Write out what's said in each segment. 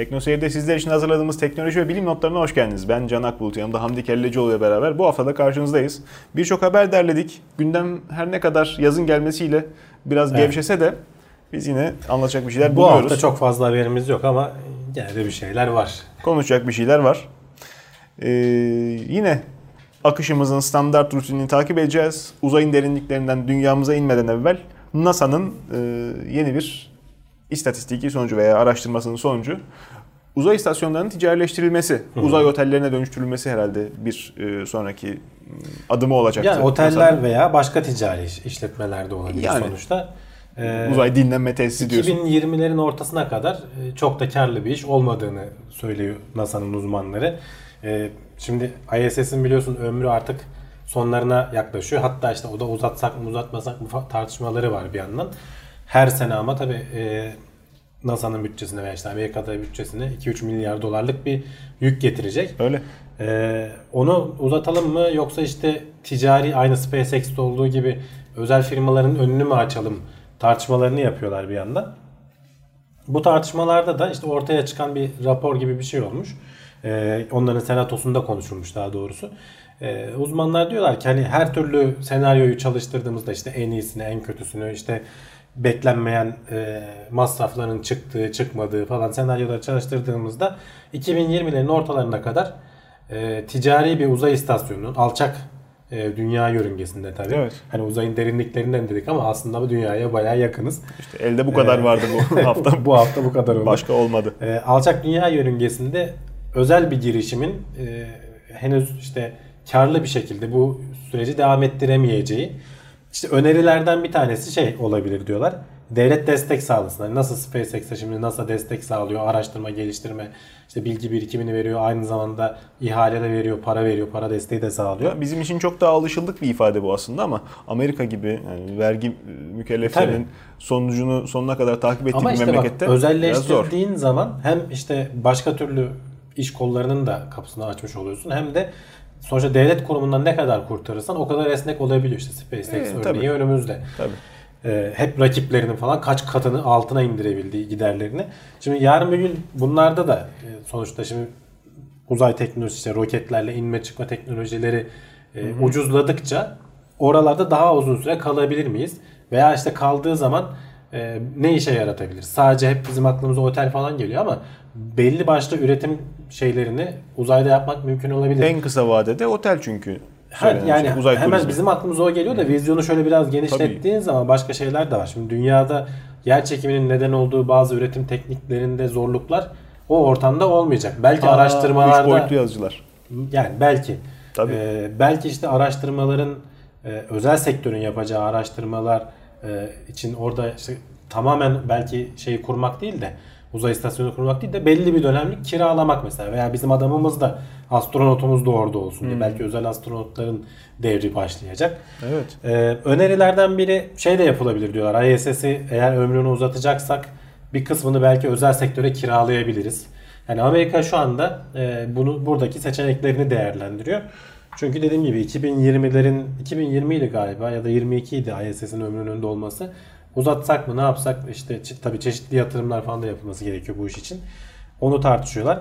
Teknoseyir'de sizler için hazırladığımız teknoloji ve bilim notlarına hoş geldiniz. Ben Can Akbulut, yanımda Hamdi Kellecioğlu ile beraber bu haftada karşınızdayız. Birçok haber derledik. Gündem her ne kadar yazın gelmesiyle biraz Evet. gevşese de biz yine anlatacak bir şeyler Bu buluyoruz. hafta çok fazla haberimiz yok ama gene de bir şeyler var. Konuşacak bir şeyler var. Ee, yine akışımızın standart rutinini takip edeceğiz. Uzayın derinliklerinden dünyamıza inmeden evvel NASA'nın e, yeni bir istatistiki sonucu veya araştırmasının sonucu uzay istasyonlarının ticarileştirilmesi, uzay otellerine dönüştürülmesi herhalde bir e, sonraki adımı olacaktır. Yani oteller NASA'nın. veya başka ticari iş- işletmeler de olabilir Yani. sonuçta. Ee, uzay dinlenme tesisi diyorsun. 2020'lerin ortasına kadar e, çok da karlı bir iş olmadığını söylüyor NASA'nın uzmanları. E, Şimdi ISS'in biliyorsun ömrü artık sonlarına yaklaşıyor. Hatta işte o da uzatsak mı uzatmasak mı tartışmaları var bir yandan. Her sene ama tabii e, NASA'nın bütçesine veya işte Amerika'da bütçesine 2-3 milyar dolarlık bir yük getirecek. Öyle. Ee, onu uzatalım mı yoksa işte ticari aynı SpaceX'te olduğu gibi özel firmaların önünü mü açalım tartışmalarını yapıyorlar bir yandan. Bu tartışmalarda da işte ortaya çıkan bir rapor gibi bir şey olmuş. Ee, onların senatosunda konuşulmuş daha doğrusu. Ee, uzmanlar diyorlar ki hani her türlü senaryoyu çalıştırdığımızda işte en iyisini en kötüsünü işte beklenmeyen e, masrafların çıktığı çıkmadığı falan senaryoları çalıştırdığımızda 2020'lerin ortalarına kadar e, ticari bir uzay istasyonunun alçak e, dünya yörüngesinde tabii. Evet. Hani uzayın derinliklerinden dedik ama aslında bu dünyaya bayağı yakınız. İşte elde bu kadar vardı bu hafta. bu hafta bu kadar oldu. Başka olmadı. E, alçak dünya yörüngesinde özel bir girişimin e, henüz işte karlı bir şekilde bu süreci devam ettiremeyeceği işte önerilerden bir tanesi şey olabilir diyorlar. Devlet destek sağlasın. Hani nasıl SpaceX'e şimdi NASA destek sağlıyor, araştırma, geliştirme, işte bilgi birikimini veriyor, aynı zamanda ihale de veriyor, para veriyor, para desteği de sağlıyor. Bizim için çok daha alışıldık bir ifade bu aslında ama Amerika gibi yani vergi mükelleflerinin Tabii. sonucunu sonuna kadar takip ettiği Ama bir işte bak memlekette zor. özelleştirdiğin zaman hem işte başka türlü iş kollarının da kapısını açmış oluyorsun hem de sonuçta devlet kurumundan ne kadar kurtarırsan o kadar esnek olabiliyor işte SpaceX Evet, örneği tabii. önümüzde. Tabii. Ee, hep rakiplerinin falan kaç katını altına indirebildiği giderlerini. Şimdi yarın bir gün bunlarda da e, sonuçta şimdi uzay teknolojisi işte roketlerle inme çıkma teknolojileri e, ucuzladıkça oralarda daha uzun süre kalabilir miyiz? Veya işte kaldığı zaman e, ne işe yaratabilir? Sadece hep bizim aklımıza otel falan geliyor ama belli başlı üretim şeylerini uzayda yapmak mümkün olabilir. En kısa vadede otel çünkü. Ha, yani şey, uzay hemen turizmi. bizim aklımıza o geliyor da vizyonu şöyle biraz genişlettiğin zaman başka şeyler de var. Şimdi dünyada yer çekiminin neden olduğu bazı üretim tekniklerinde zorluklar o ortamda olmayacak. Belki Aa, araştırmalarda Üç boyutlu yazıcılar. yani belki Tabii. Ee, belki işte araştırmaların e, özel sektörün yapacağı araştırmalar e, için orada işte tamamen belki şeyi kurmak değil de uzay istasyonu kurmak değil de belli bir dönemlik kiralamak mesela veya bizim adamımız da astronotumuz da orada olsun diye belki özel astronotların devri başlayacak. Evet. Ee, önerilerden biri şey de yapılabilir diyorlar. ISS'i eğer ömrünü uzatacaksak bir kısmını belki özel sektöre kiralayabiliriz. Yani Amerika şu anda e, bunu buradaki seçeneklerini değerlendiriyor. Çünkü dediğim gibi 2020'lerin 2020 idi galiba ya da 22 idi ISS'in ömrünün dolması. Uzatsak mı ne yapsak işte tabii çeşitli yatırımlar falan da yapılması gerekiyor bu iş için. Onu tartışıyorlar.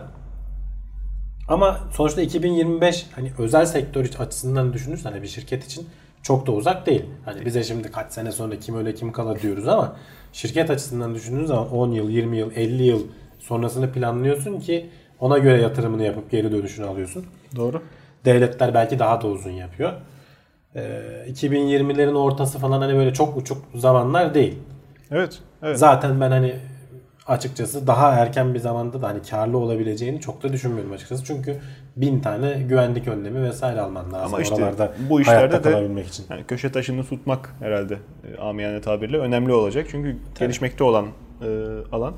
Ama sonuçta 2025 hani özel sektör açısından düşünürsen hani bir şirket için çok da uzak değil. Hani bize şimdi kaç sene sonra kim öyle kim kalır diyoruz ama şirket açısından düşündüğün zaman 10 yıl, 20 yıl, 50 yıl sonrasını planlıyorsun ki ona göre yatırımını yapıp geri dönüşünü alıyorsun. Doğru. Devletler belki daha da uzun yapıyor. Ee, 2020'lerin ortası falan hani böyle çok uçuk zamanlar değil. Evet. Evet. Zaten ben hani açıkçası daha erken bir zamanda da hani karlı olabileceğini çok da düşünmüyorum açıkçası. Çünkü bin tane güvenlik önlemi vesaire alman lazım Ama işte oralarda bu işlerde de için. yani köşe taşını tutmak herhalde e, amiyane tabirle önemli olacak. Çünkü gelişmekte olan e, alan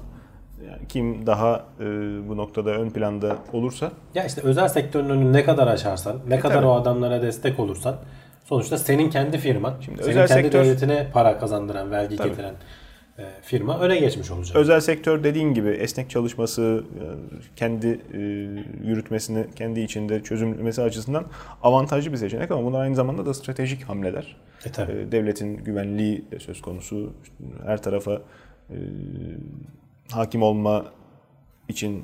yani kim daha e, bu noktada ön planda olursa Ya işte özel sektörün önünü ne kadar açarsan, ne kadar E, tabii. o adamlara destek olursan sonuçta senin kendi firman, Şimdi senin özel kendi sektör- devletine para kazandıran, vergi Tabii. getiren e, firma öne geçmiş olacak. özel sektör dediğin gibi esnek çalışması, e, kendi e, yürütmesini kendi içinde çözümlemesi açısından avantajlı bir seçenek ama bunlar aynı zamanda da stratejik hamleler. E tabii. Devletin güvenliği söz konusu. Her tarafa e, hakim olma için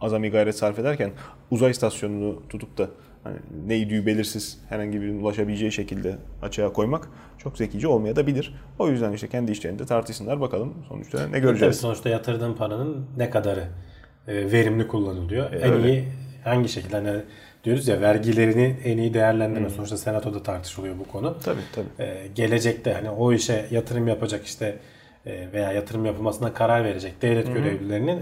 azami gayret sarf ederken uzay istasyonunu tutup da hani neydi belirsiz herhangi birinin ulaşabileceği şekilde açığa koymak çok zekice olmaya da bilir. O yüzden işte kendi işlerinde tartışsınlar bakalım sonuçta ne Tabii göreceğiz. sonuçta yatırdığın paranın ne kadarı e, verimli kullanılıyor. en öyle. iyi hangi şekilde hani diyoruz ya vergilerini en iyi değerlendirme. Sonuçta senatoda tartışılıyor bu konu. Tabii tabii. E, gelecekte hani o işe yatırım yapacak işte e, veya yatırım yapılmasına karar verecek devlet görevlilerinin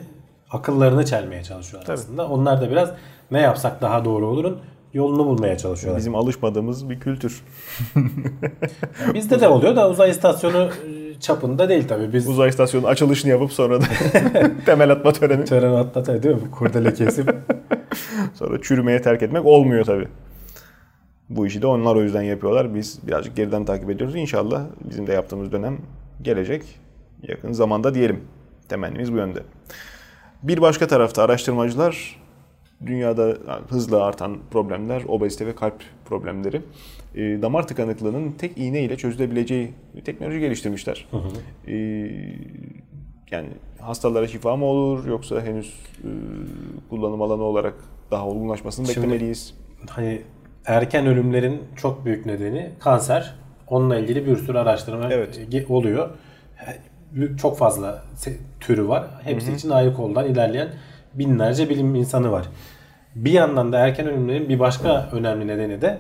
akıllarını çelmeye çalışıyorlar Tabii. aslında. Onlar da biraz ne yapsak daha doğru olurun yolunu bulmaya çalışıyorlar. Bizim alışmadığımız bir kültür. Bizde de oluyor da uzay istasyonu e, çapında değil tabii. Biz Uzay istasyonu açılışını yapıp sonra da temel atma töreni. tören atlatıyor değil mi? Bu Kurdele kesip Sonra çürümeye terk etmek olmuyor tabi. Bu işi de onlar o yüzden yapıyorlar. Biz birazcık geriden takip ediyoruz. İnşallah bizim de yaptığımız dönem gelecek. Yakın zamanda diyelim. Temennimiz bu yönde. Bir başka tarafta araştırmacılar dünyada hızla artan problemler, obezite ve kalp problemleri, e, damar tıkanıklığının tek iğne ile çözülebileceği teknoloji geliştirmişler. E, yani hastalara şifa mı olur yoksa henüz e, kullanım alanı olarak daha olgunlaşmasını Şimdi- beklemeliyiz? hani erken ölümlerin çok büyük nedeni kanser. Onunla ilgili bir sürü araştırma Evet. ge- oluyor. Çok fazla türü var. Hepsi için ayrı koldan ilerleyen binlerce bilim insanı var. Bir yandan da erken ölümlerin bir başka önemli nedeni de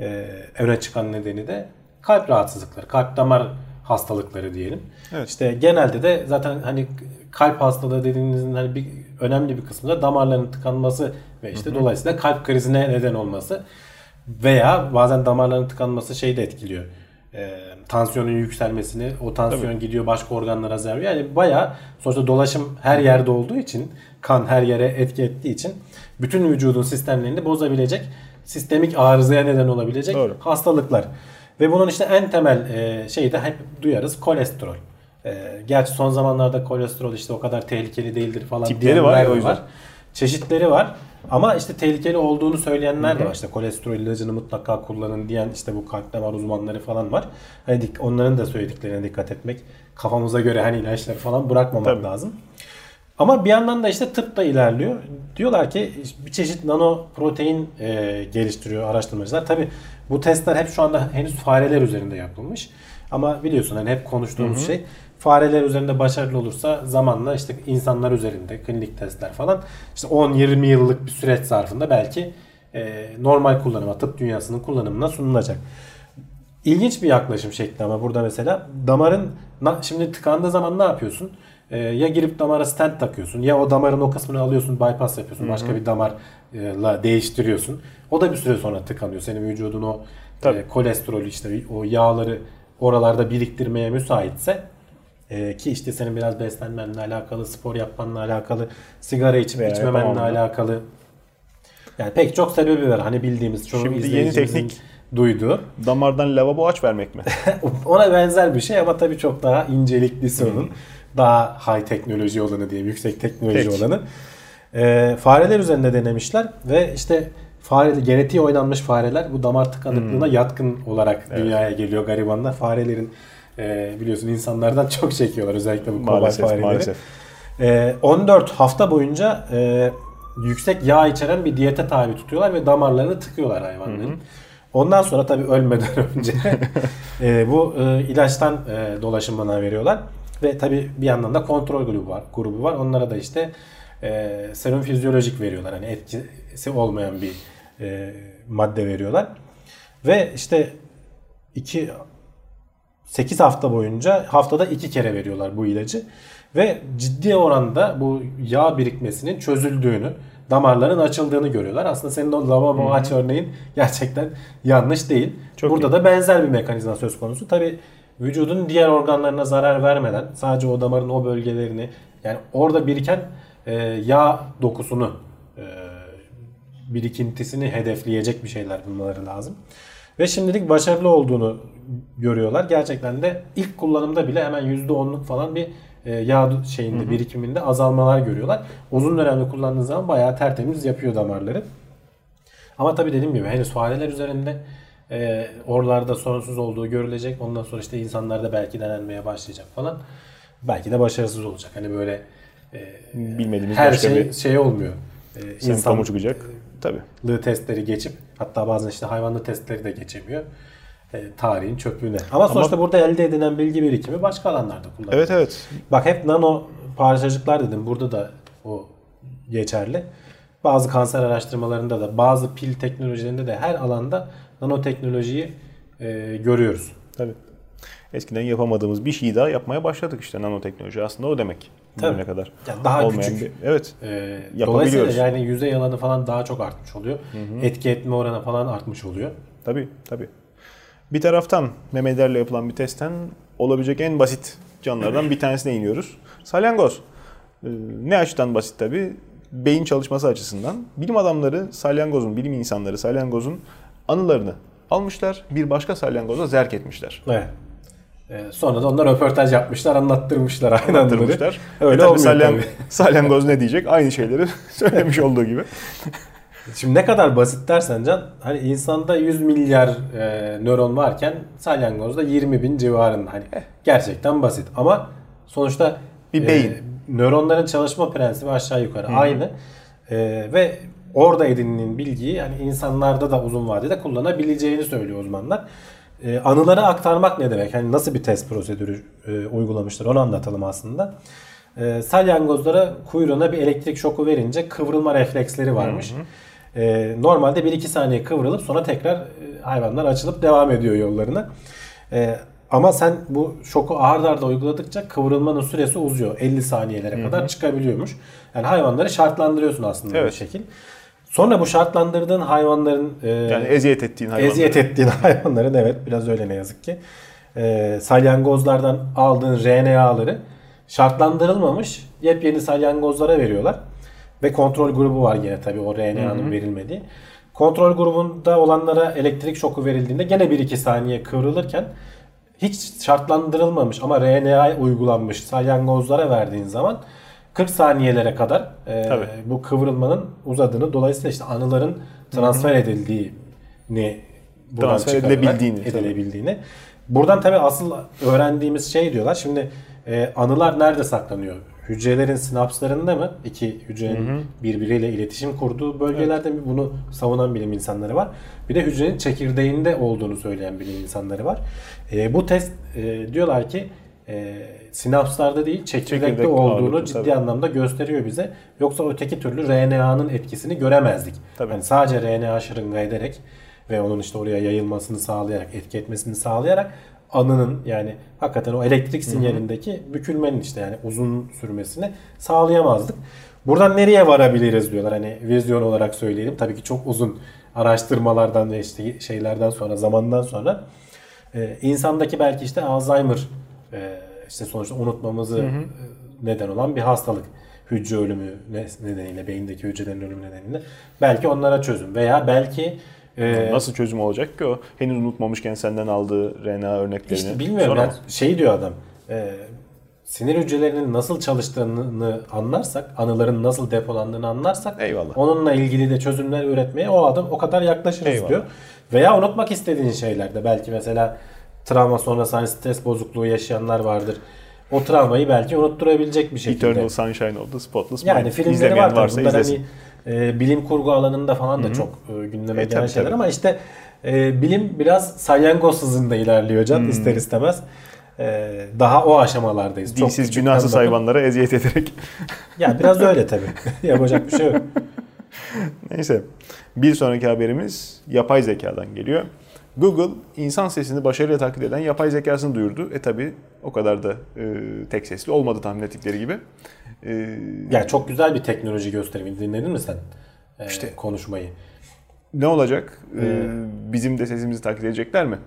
e, öne çıkan nedeni de kalp rahatsızlıkları, kalp damar hastalıkları diyelim. Evet. İşte genelde de zaten hani kalp hastalığı dediğimizin hani bir önemli bir kısmı da damarların tıkanması ve işte dolayısıyla kalp krizine neden olması veya bazen damarların tıkanması şeyi de etkiliyor. Ee, tansiyonun yükselmesini, o tansiyon gidiyor başka organlara zarar. Yani bayağı sonuçta dolaşım her yerde olduğu için, kan her yere etki ettiği için bütün vücudun sistemlerini bozabilecek, sistemik arızaya neden olabilecek Doğru. hastalıklar. Ve bunun işte en temel e, şeyi de hep duyarız kolesterol. E, gerçi son zamanlarda kolesterol işte o kadar tehlikeli değildir falan Tipleri var ya o yüzden. Çeşitleri var. Ama işte tehlikeli olduğunu söyleyenler de var. İşte kolesterol ilacını mutlaka kullanın diyen işte bu kalp damar uzmanları falan var. Hani onların da söylediklerine dikkat etmek. Kafamıza göre hani ilaçları falan bırakmamak Tabii. lazım. Ama bir yandan da işte tıp da ilerliyor. Diyorlar ki bir çeşit nano protein e, geliştiriyor araştırmacılar. Tabi bu testler hep şu anda henüz fareler üzerinde yapılmış. Ama biliyorsun hani hep konuştuğumuz şey fareler üzerinde başarılı olursa zamanla işte insanlar üzerinde klinik testler falan işte 10-20 yıllık bir süreç zarfında belki e, normal kullanıma, tıp dünyasının kullanımına sunulacak. İlginç bir yaklaşım şekli ama burada mesela damarın şimdi tıkandığı zaman ne yapıyorsun? Ee, ya girip damara stent takıyorsun ya o damarın o kısmını alıyorsun bypass yapıyorsun başka bir damarla değiştiriyorsun. O da bir süre sonra tıkanıyor. Senin vücudun o Tabii. e, kolesterolü işte o yağları oralarda biriktirmeye müsaitse e, ki işte senin biraz beslenmenle alakalı, spor yapmanla alakalı, sigara içip Veya içmemenle alakalı. Yani pek çok sebebi var. Hani bildiğimiz çoğu Şimdi yeni teknik. duyduğu. Damardan lavabo aç vermek mi? Ona benzer bir şey ama tabii çok daha inceliklisi onun. Daha high teknoloji olanı diyeyim, yüksek teknoloji Peki. olanı. Ee, fareler üzerinde denemişler ve işte fare, genetiği oynanmış fareler bu damar tıkanıklığına yatkın olarak dünyaya geliyor garibanlar. Farelerin e, biliyorsun insanlardan çok çekiyorlar özellikle bu kobay fareleri. maalesef. Ee, 14 hafta boyunca e, yüksek yağ içeren bir diyete tabi tutuyorlar ve damarlarını tıkıyorlar hayvanların. Ondan sonra tabii ölmeden önce e, bu e, ilaçtan e, dolaşımına veriyorlar. Ve tabii bir yandan da kontrol grubu var. Grubu var. Onlara da işte e, serum fizyolojik veriyorlar. Hani etkisi olmayan bir e, madde veriyorlar. Ve işte iki 8 hafta boyunca haftada 2 kere veriyorlar bu ilacı. Ve ciddi oranda bu yağ birikmesinin çözüldüğünü, damarların açıldığını görüyorlar. Aslında senin o lavabo aç örneğin gerçekten yanlış değil. Çok Burada da benzer bir mekanizma söz konusu. Tabi vücudun diğer organlarına zarar vermeden sadece o damarın o bölgelerini yani orada biriken e, yağ dokusunu e, birikintisini hedefleyecek bir şeyler bulmaları lazım. Ve şimdilik başarılı olduğunu görüyorlar. Gerçekten de ilk kullanımda bile hemen %10'luk falan bir e, yağ şeyinde birikiminde azalmalar görüyorlar. Uzun dönemde kullandığı zaman bayağı tertemiz yapıyor damarları. Ama tabii dediğim gibi henüz fareler üzerinde e, oralarda sorunsuz olduğu görülecek. Ondan sonra işte insanlarda belki denenmeye başlayacak falan. Belki de başarısız olacak. Hani böyle Bilmediğimiz her şey bir şey olmuyor. E, insan çıkacak. Tabii. lığı testleri geçip hatta bazen işte hayvanlı testleri de geçemiyor. E, tarihin çöplüğüne. Ama sonuçta burada elde edilen bilgi birikimi başka alanlarda kullanılıyor. Evet evet. Bak hep nano parçacıklar dedim. Burada da o geçerli. Bazı kanser araştırmalarında da bazı pil teknolojilerinde de her alanda nanoteknolojiyi e, görüyoruz. Tabii. Eskiden yapamadığımız bir şeyi daha yapmaya başladık işte nanoteknoloji aslında o demek. Tabii. Kadar. Yani daha Olmayan küçük. bir- evet. E, Yapabiliyoruz. dolayısıyla yani yüzey alanı falan daha çok artmış oluyor. Etki etme oranı falan artmış oluyor. Tabii tabii. Bir taraftan memelilerle yapılan bir testten olabilecek en basit canlılardan bir tanesine iniyoruz. Salyangoz. Ee, ne açıdan basit tabii? Beyin çalışması açısından. Bilim adamları salyangozun, bilim insanları salyangozun anılarını almışlar. Bir başka salyangoza zerk etmişler. Evet. E, sonra da onlar röportaj yapmışlar, anlattırmışlar aynı anıları. Anlattırmışlar. Öyle E tabii olmuyor salyan- tabii. Salyangoz ne diyecek? Aynı şeyleri söylemiş olduğu gibi. Şimdi ne kadar basit dersen Can, hani insanda 100 milyar e, nöron varken salyangozda 20 bin civarında. Hani gerçekten basit ama sonuçta Bir e, beyin. nöronların çalışma prensibi aşağı yukarı aynı. E, ve orada edinilen bilgiyi yani insanlarda da uzun vadede kullanabileceğini söylüyor uzmanlar. E, anıları aktarmak ne demek? Hani nasıl bir test prosedürü e, uygulamışlar onu anlatalım aslında. E, salyangozlara kuyruğuna bir elektrik şoku verince kıvrılma refleksleri varmış. E, normalde 1-2 saniye kıvrılıp sonra tekrar e, hayvanlar açılıp devam ediyor yollarına. E, ama sen bu şoku ağır arda uyguladıkça kıvrılmanın süresi uzuyor. 50 saniyelere kadar çıkabiliyormuş. Yani hayvanları şartlandırıyorsun aslında Evet. bir şekil. Sonra bu şartlandırdığın hayvanların e, Yani eziyet ettiğin hayvanlar. eziyet ettiğin hayvanların evet biraz öyle ne yazık ki. E, salyangozlardan aldığın RNA'ları şartlandırılmamış yepyeni salyangozlara veriyorlar. Ve kontrol grubu var yine tabii o RNA'nın verilmediği. Kontrol grubunda olanlara elektrik şoku verildiğinde gene 1-2 saniye kıvrılırken hiç şartlandırılmamış ama RNA uygulanmış salyangozlara verdiğin zaman 40 saniyelere kadar e, Tabii. bu kıvrılmanın uzadığını dolayısıyla işte anıların transfer edildiğini buradan Transfer çıkararak edilebildiğini, tabii. edilebildiğini. Buradan tabii asıl öğrendiğimiz şey diyorlar. Şimdi e, anılar nerede saklanıyor? Hücrelerin sinapslarında mı? İki hücrenin birbiriyle iletişim kurduğu bölgelerde mi? Bunu savunan bilim insanları var. Bir de hücrenin çekirdeğinde olduğunu söyleyen bilim insanları var. E, bu test e, diyorlar ki e, sinapslarda değil çekirdekte Çekirdek olduğunu ağırlıklı, ciddi tabii. anlamda gösteriyor bize. Yoksa öteki türlü RNA'nın etkisini göremezdik. Tabii. Yani sadece RNA şırınga ederek ve onun işte oraya yayılmasını sağlayarak, etki etmesini sağlayarak anının yani hakikaten o elektrik sinyalindeki bükülmenin işte yani uzun sürmesini sağlayamazdık. Buradan nereye varabiliriz diyorlar hani vizyon olarak söyleyelim. Tabii ki çok uzun araştırmalardan ve işte şeylerden sonra zamandan sonra e, insandaki belki işte Alzheimer e, işte sonuçta unutmamızı e, neden olan bir hastalık. Hücre ölümü ne- nedeniyle, beyindeki hücrelerin ölümü nedeniyle. Belki onlara çözüm veya belki e, Nasıl çözüm olacak ki o? Henüz unutmamışken senden aldığı RNA örneklerini. işte bilmiyorum Sonra yani şey diyor adam. e, sinir hücrelerinin nasıl çalıştığını anlarsak, anıların nasıl depolandığını anlarsak Eyvallah. onunla ilgili de çözümler üretmeye o adam o kadar yaklaşırız Eyvallah. diyor. Veya unutmak istediğin şeylerde belki mesela travma sonrası hani stres bozukluğu yaşayanlar vardır. O travmayı belki unutturabilecek bir şekilde. Eternal Sunshine of the Spotless Yani Mind. filmleri İzlemeyen var varsa Bunlar izlesin. hani e, bilim kurgu alanında falan da çok e, gündeme E, gelen tabii, şeyler tabii. ama işte e, bilim biraz salyangoz hızında ilerliyor can Hmm. ister istemez. E, daha o aşamalardayız. Küçükten günahsız hayvanlara eziyet ederek. Ya biraz öyle tabii. Yapacak bir şey yok. Neyse. Bir sonraki haberimiz yapay zekadan geliyor. Google insan sesini başarıyla taklit eden yapay zekasını duyurdu. E tabi o kadar da e, tek sesli olmadı tahmin ettikleri gibi. E, Ya çok güzel bir teknoloji gösterimi. Dinledin mi sen? E, İşte. konuşmayı. ne olacak? E, bizim de sesimizi taklit edecekler mi?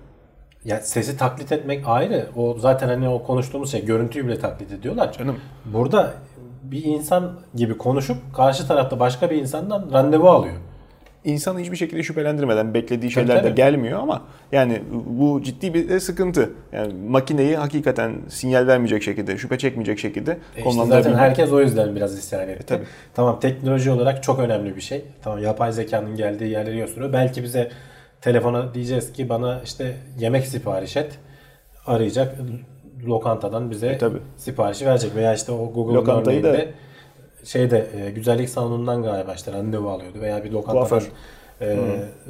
Ya sesi taklit etmek ayrı. O zaten hani o konuştuğumuz şey görüntüyü bile taklit ediyorlar. Canım. Burada bir insan gibi konuşup karşı tarafta başka bir insandan randevu alıyor. İnsanı hiçbir şekilde şüphelendirmeden beklediği şeyler de tabii. gelmiyor ama yani bu ciddi bir de sıkıntı. Yani makineyi hakikaten sinyal vermeyecek şekilde, şüphe çekmeyecek şekilde E işte zaten herkes o yüzden biraz isyan etti. tabii. Tamam teknoloji olarak çok önemli bir şey. Tamam yapay zekanın geldiği yerleri gösteriyor. Belki bize telefona diyeceğiz ki bana işte yemek sipariş et. Arayacak lokantadan bize E tabii. siparişi verecek veya işte o Google Lokantayı da örneğinde şeyde e, güzellik salonundan galiba işte randevu alıyordu veya bir lokantadan e,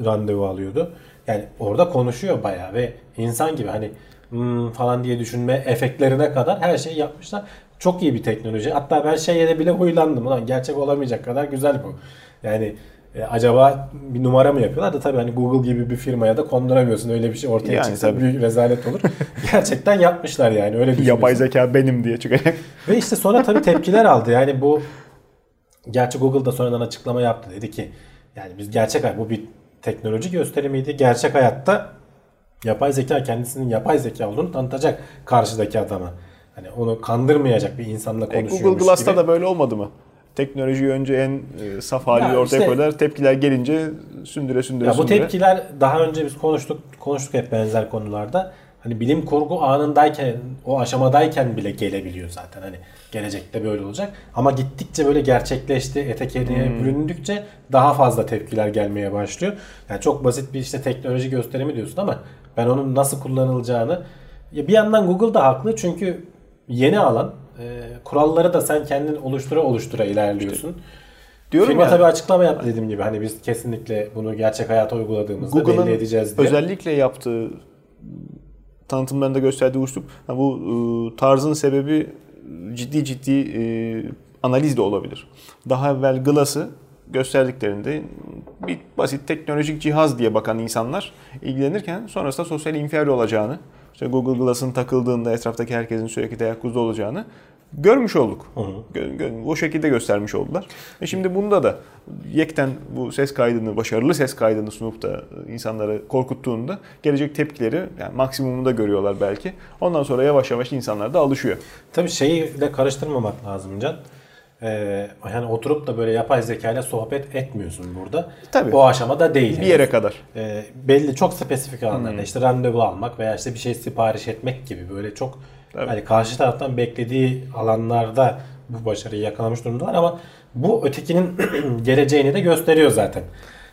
randevu alıyordu. Yani orada konuşuyor bayağı ve insan gibi hani "Hmm" falan diye düşünme efektlerine kadar her şeyi yapmışlar. Çok iyi bir teknoloji. Hatta ben şeye bile huylandım. Ulan gerçek olamayacak kadar güzel bu. Yani e, acaba bir numara mı yapıyorlar da tabii hani Google gibi bir firmaya da konduramıyorsun. Öyle bir şey ortaya Yani çıksa tabii. büyük rezalet olur. Gerçekten yapmışlar yani öyle düşünüyorsun. Yapay zeka benim diye çıkacak. Ve işte sonra tabii tepkiler aldı. Yani bu gerçi Google da sonradan açıklama yaptı. Dedi ki yani biz gerçek hayat bu bir teknoloji gösterimiydi. Gerçek hayatta yapay zeka kendisinin yapay zeka olduğunu tanıtacak karşıdaki adama. Hani onu kandırmayacak bir insanla E, konuşuyormuş Google Glass'ta gibi. da böyle olmadı mı? Teknolojiyi önce en e, saf haliyle Ya ortaya işte- koydular. Tepkiler gelince sündüre sündüre Ya bu sündüre. tepkiler daha önce biz konuştuk konuştuk hep benzer konularda. Hani bilim kurgu anındayken, o aşamadayken bile gelebiliyor zaten. Hani gelecekte böyle olacak. Ama gittikçe böyle gerçekleşti, ete kemiğe Hmm. büründükçe daha fazla tepkiler gelmeye başlıyor. Yani çok basit bir işte teknoloji gösterimi diyorsun ama ben onun nasıl kullanılacağını ya bir yandan Google da haklı çünkü yeni alan e, kuralları da sen kendin oluştura oluştura ilerliyorsun. Diyorum Firma ya, tabii açıklama yaptı dediğim gibi. Hani biz kesinlikle bunu gerçek hayata uyguladığımızda Google'ın belli edeceğiz diye. özellikle yaptığı tanıtımlarında gösterdiği üslup ha, bu e, tarzın sebebi ciddi ciddi e, analiz de olabilir. Daha evvel Glass'ı gösterdiklerinde bir basit teknolojik cihaz diye bakan insanlar ilgilenirken sonrasında sosyal infial olacağını, işte Google Glass'ın takıldığında etraftaki herkesin sürekli teyakkuzda olacağını görmüş olduk. Gö- gö- o şekilde göstermiş oldular. E şimdi bunda da yekten bu ses kaydını, başarılı ses kaydını sunup da insanları korkuttuğunda gelecek tepkileri yani maksimumunda görüyorlar belki. Ondan sonra yavaş yavaş insanlar da alışıyor. Tabii şeyi de karıştırmamak lazım Can. Ee, yani oturup da böyle yapay zeka ile sohbet etmiyorsun burada. Tabii. O aşamada değil. Bir yere kadar. Ee, belli çok spesifik alanlarda Hmm. işte randevu almak veya işte bir şey sipariş etmek gibi böyle çok Tabii. hani karşı taraftan beklediği alanlarda bu başarıyı yakalamış durumdalar ama bu ötekinin geleceğini de gösteriyor zaten.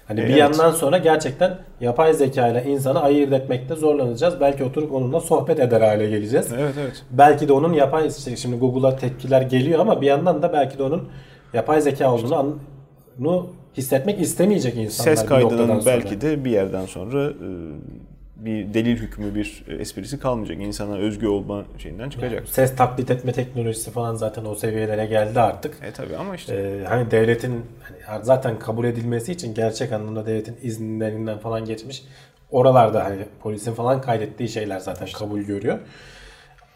Hani bir Evet. yandan sonra gerçekten yapay zeka ile insanı ayırt etmekte zorlanacağız. Belki oturup onunla sohbet eder hale geleceğiz. Evet evet. Belki de onun yapay işte şimdi Google'a tepkiler geliyor ama bir yandan da belki de onun yapay zeka olduğunu hissetmek istemeyecek insanlar Ses bir kaydının belki de bir yerden sonra e, bir delil hükmü bir esprisi kalmayacak. İnsana özgü olma şeyinden çıkacak. ses taklit etme teknolojisi falan zaten o seviyelere geldi artık. E tabi ama işte Ee, hani devletin hani zaten kabul edilmesi için gerçek anlamda devletin izinlerinden falan geçmiş. Oralarda hani polisin falan kaydettiği şeyler zaten kabul görüyor.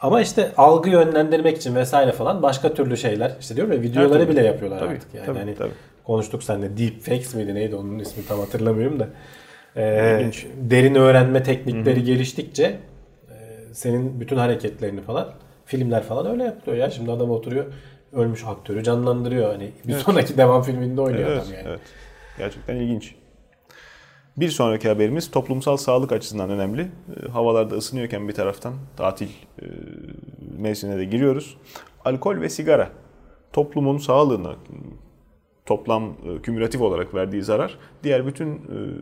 Ama işte algı yönlendirmek için vesaire falan başka türlü şeyler. işte diyorum ya videoları tabii. bile yapıyorlar Tabii, artık. Yani tabii, hani tabii. konuştuk seninle deepfakes miydi neydi onun ismi tam hatırlamıyorum da. İlginç. derin öğrenme teknikleri geliştikçe e, senin bütün hareketlerini falan filmler falan öyle yapıyor ya. Şimdi adam oturuyor ölmüş aktörü canlandırıyor. Hani bir sonraki devam filminde oynuyor Evet, adam yani. evet. Gerçekten ilginç. Bir sonraki haberimiz toplumsal sağlık açısından önemli. E, Havalarda ısınıyorken bir taraftan tatil e, mevsimine de giriyoruz. Alkol ve sigara toplumun sağlığına toplam e, kümülatif olarak verdiği zarar diğer bütün e,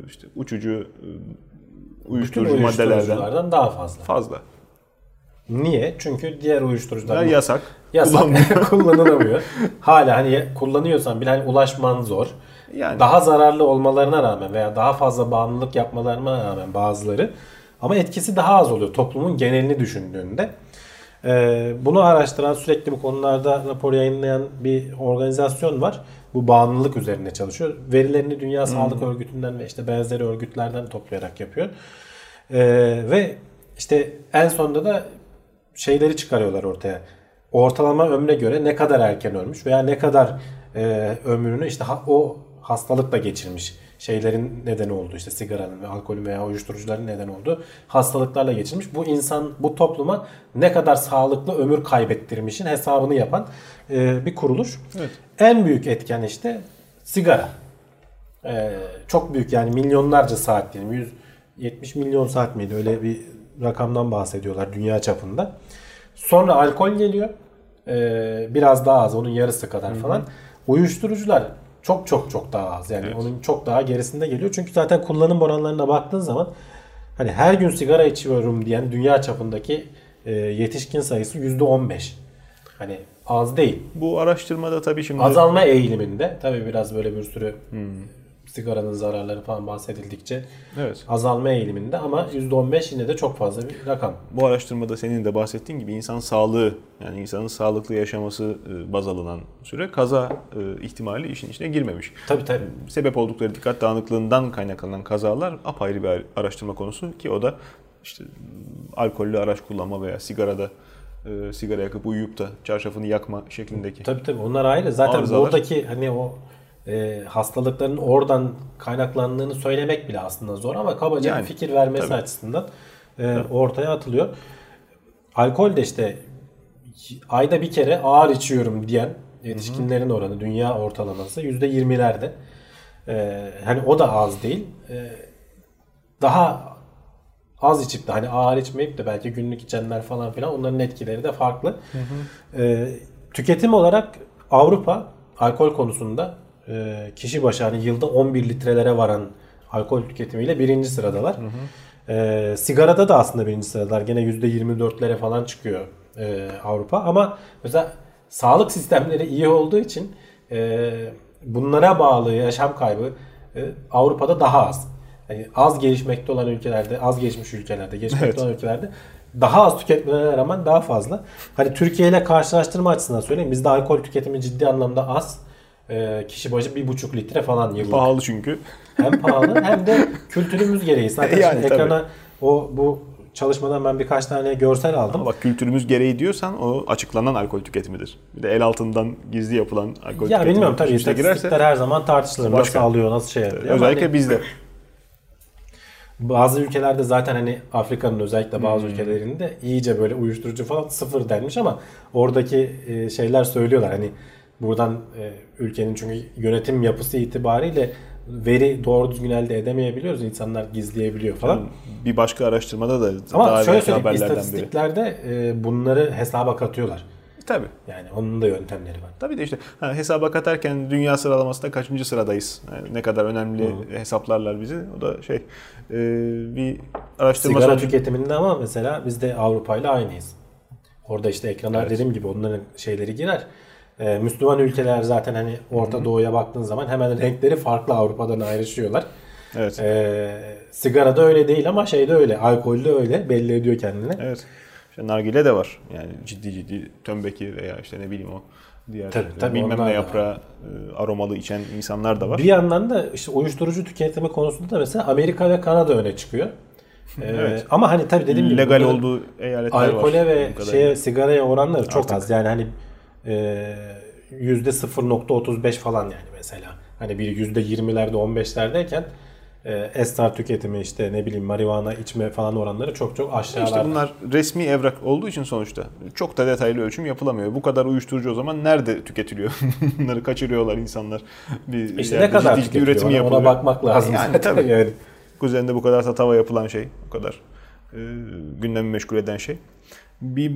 işte uçucu e, Bütün uyuşturucu maddelerden uyuşturuculardan daha fazla. fazla. Niye? Çünkü diğer uyuşturucular Bunlar yasak. yasak kullanılamıyor. Hala hani ya- kullanıyorsan bile hani ulaşman zor. Yani Daha zararlı olmalarına rağmen veya daha fazla bağımlılık yapmalarına rağmen bazıları ama etkisi daha az oluyor toplumun genelini düşündüğünde. Ee, bunu araştıran sürekli bu konularda rapor yayınlayan bir organizasyon var. Bu bağımlılık üzerine çalışıyor. Verilerini Dünya Sağlık Örgütü'nden ve işte benzeri örgütlerden toplayarak yapıyor. Ee, ve işte en sonunda da şeyleri çıkarıyorlar ortaya. Ortalama ömre göre ne kadar erken ölmüş veya ne kadar e, ömrünü işte ha- o hastalıkla geçirmiş şeylerin nedeni oldu işte sigaranın ve alkolün veya uyuşturucuların neden oldu hastalıklarla geçirmiş. Bu insan bu topluma ne kadar sağlıklı ömür kaybettirmişin hesabını yapan e, bir kuruluş. Evet. En büyük etken işte sigara. Ee, çok büyük yani milyonlarca saat diyelim. 170 milyon saat miydi? Öyle bir rakamdan bahsediyorlar dünya çapında. Sonra alkol geliyor. Ee, biraz daha az. Onun yarısı kadar falan. Uyuşturucular çok çok çok daha az. Yani Evet. onun çok daha gerisinde geliyor. Çünkü zaten kullanım oranlarına baktığın zaman hani her gün sigara içiyorum diyen dünya çapındaki e, yetişkin sayısı %15. Hani az değil. Bu araştırmada tabii şimdi Azalma eğiliminde tabii biraz böyle bir sürü sigaranın zararları falan bahsedildikçe evet. azalma eğiliminde ama %15 yine de çok fazla bir rakam. Bu araştırmada senin de bahsettiğin gibi insan sağlığı yani insanın sağlıklı yaşaması e, baz alınan süre kaza e, ihtimali işin içine girmemiş. Tabii tabii. Sebep oldukları dikkat dağınıklığından kaynaklanan kazalar apayrı bir araştırma konusu ki o da işte alkollü araç kullanma veya sigarada e, sigara yakıp uyuyup da çarşafını yakma şeklindeki. Tabii tabii onlar ayrı. Zaten Arızalar. buradaki hani o e, hastalıkların oradan kaynaklandığını söylemek bile aslında zor ama kabaca Yani, bir fikir vermesi tabii. açısından e, ortaya atılıyor. Alkol de işte ayda bir kere ağır içiyorum diyen yetişkinlerin oranı dünya ortalaması %20'lerde. E, hani o da az değil. E, daha az içip de hani ağır içmeyip de belki günlük içenler falan filan onların etkileri de farklı. Ee, tüketim olarak Avrupa alkol konusunda e, kişi başı hani yılda 11 litrelere varan alkol tüketimiyle birinci sıradalar. Ee, sigarada da aslında birinci sıradalar. Gene %24'lere falan çıkıyor e, Avrupa. Ama mesela sağlık sistemleri iyi olduğu için e, bunlara bağlı yaşam kaybı e, Avrupa'da daha az. Yani az gelişmekte olan ülkelerde, az gelişmiş ülkelerde, gelişmekte Evet. olan ülkelerde daha az tüketmelerine rağmen daha fazla. Hani Türkiye ile karşılaştırma açısından söyleyeyim. Bizde alkol tüketimi ciddi anlamda az. Ee, kişi başı bir buçuk litre falan yıllık. Pahalı çünkü. Hem pahalı hem de kültürümüz gereği. Zaten Yani şimdi tabii. ekrana o bu çalışmadan ben birkaç tane görsel aldım. Ama bak kültürümüz gereği diyorsan o açıklanan alkol tüketimidir. Bir de el altından gizli yapılan alkol ya tüketimi bilmiyorum tabii içine istatistikler her zaman tartışılır. Başka. Nasıl alıyor, nasıl şey yapıyor. Özellikle hani bizde. bazı ülkelerde zaten hani Afrika'nın özellikle bazı ülkelerinde iyice böyle uyuşturucu falan sıfır denmiş ama oradaki e, şeyler söylüyorlar. Hani buradan e, ülkenin çünkü yönetim yapısı itibariyle veri doğru düzgün elde edemeyebiliyoruz. İnsanlar gizleyebiliyor falan. Bir başka araştırmada da Ama daha şöyle söyleyeyim istatistiklerde e, bunları hesaba katıyorlar. Tabii. Yani onun da yöntemleri var. Tabii de işte ha, hesaba katarken dünya sıralamasında kaçıncı sıradayız? Yani ne kadar önemli hesaplarlar bizi. O da şey e, bir araştırma Sigara sonucu- tüketiminde ama mesela biz de Avrupa ile aynıyız. Orada işte ekrana Evet. dediğim gibi onların şeyleri girer. Ee, Müslüman ülkeler zaten hani Orta Doğu'ya baktığın zaman hemen renkleri farklı Avrupa'dan ayrışıyorlar. Evet. Ee, sigarada öyle değil ama şeyde öyle. Alkolde öyle belli ediyor kendini. Evet. İşte nargile de var. Yani ciddi ciddi tömbeki veya işte ne bileyim o diğer Tabii, tabii, bilmem ne da yaprağı e, aromalı içen insanlar da var. Bir yandan da işte uyuşturucu tüketimi konusunda da mesela Amerika ve Kanada öne çıkıyor. Ee, Evet. Ama hani tabii dediğim gibi Legal olduğu eyaletler var. alkole ve şeye sigaraya oranları çok Artık. az. Yani hani e, yüzde 0.35 falan yani mesela. Hani bir yüzde 20'lerde 15'lerdeyken e, esrar tüketimi işte ne bileyim marihuana içme falan oranları çok çok aşağılarda. İşte bunlar resmi evrak olduğu için sonuçta çok da detaylı ölçüm yapılamıyor. Bu kadar uyuşturucu o zaman nerede tüketiliyor? Bunları kaçırıyorlar insanlar. Bir işte ne kadar ciddi ciddi üretimi yapılıyor. ona bakmak lazım. Yani tabii. yani. Kuzeninde bu kadar tatava yapılan şey, bu kadar e, gündemi meşgul eden şey. Bir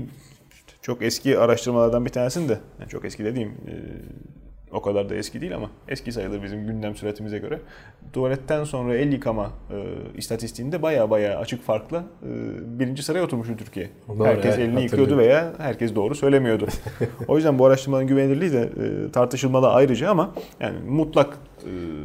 çok eski araştırmalardan bir tanesinde, yani çok eski dediğim e, o kadar da eski değil ama eski sayılır bizim gündem süretimize göre. Tuvaletten sonra el yıkama e, istatistiğinde baya baya açık farklı e, birinci sıraya oturmuştu Türkiye. Doğru, herkes evet, elini yıkıyordu veya herkes doğru söylemiyordu. o yüzden bu araştırmanın güvenilirliği de e, tartışılmalı ayrıca ama yani mutlak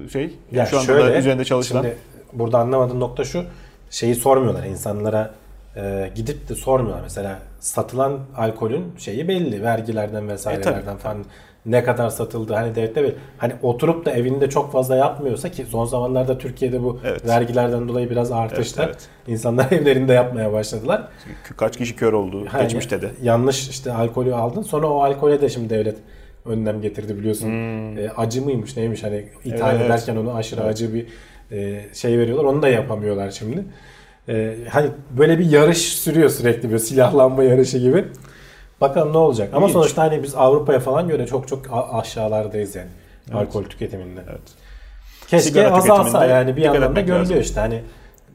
e, şey Ya şu anda şöyle, da üzerinde çalışılan Şimdi burada anlamadığım nokta şu. Şeyi sormuyorlar insanlara e, gidip de sormuyorlar. Mesela satılan alkolün şeyi belli. Vergilerden vesairelerden E, falan ne kadar satıldı hani devlette belli. Hani oturup da evinde çok fazla yapmıyorsa ki son zamanlarda Türkiye'de bu Evet. vergilerden dolayı biraz artışta. Evet, evet. İnsanlar evlerinde yapmaya başladılar. Kaç kişi kör oldu Hani geçmişte de. Yanlış işte alkolü aldın. Sonra o alkole de şimdi devlet önlem getirdi biliyorsun. E, acı mıymış neymiş hani ithal Hmm. Evet, evet. ederken onu aşırı acı bir e, şey veriyorlar. Onu da yapamıyorlar şimdi. E, hani böyle bir yarış sürüyor sürekli bir silahlanma yarışı gibi. Bakalım ne olacak. Ama İlginç. sonuçta hani biz Avrupa'ya falan göre çok çok aşağılardayız yani. Alkol tüketiminde. Evet. Keşke Sigara azalsa yani bir yandan da görülüyor lazım. işte hani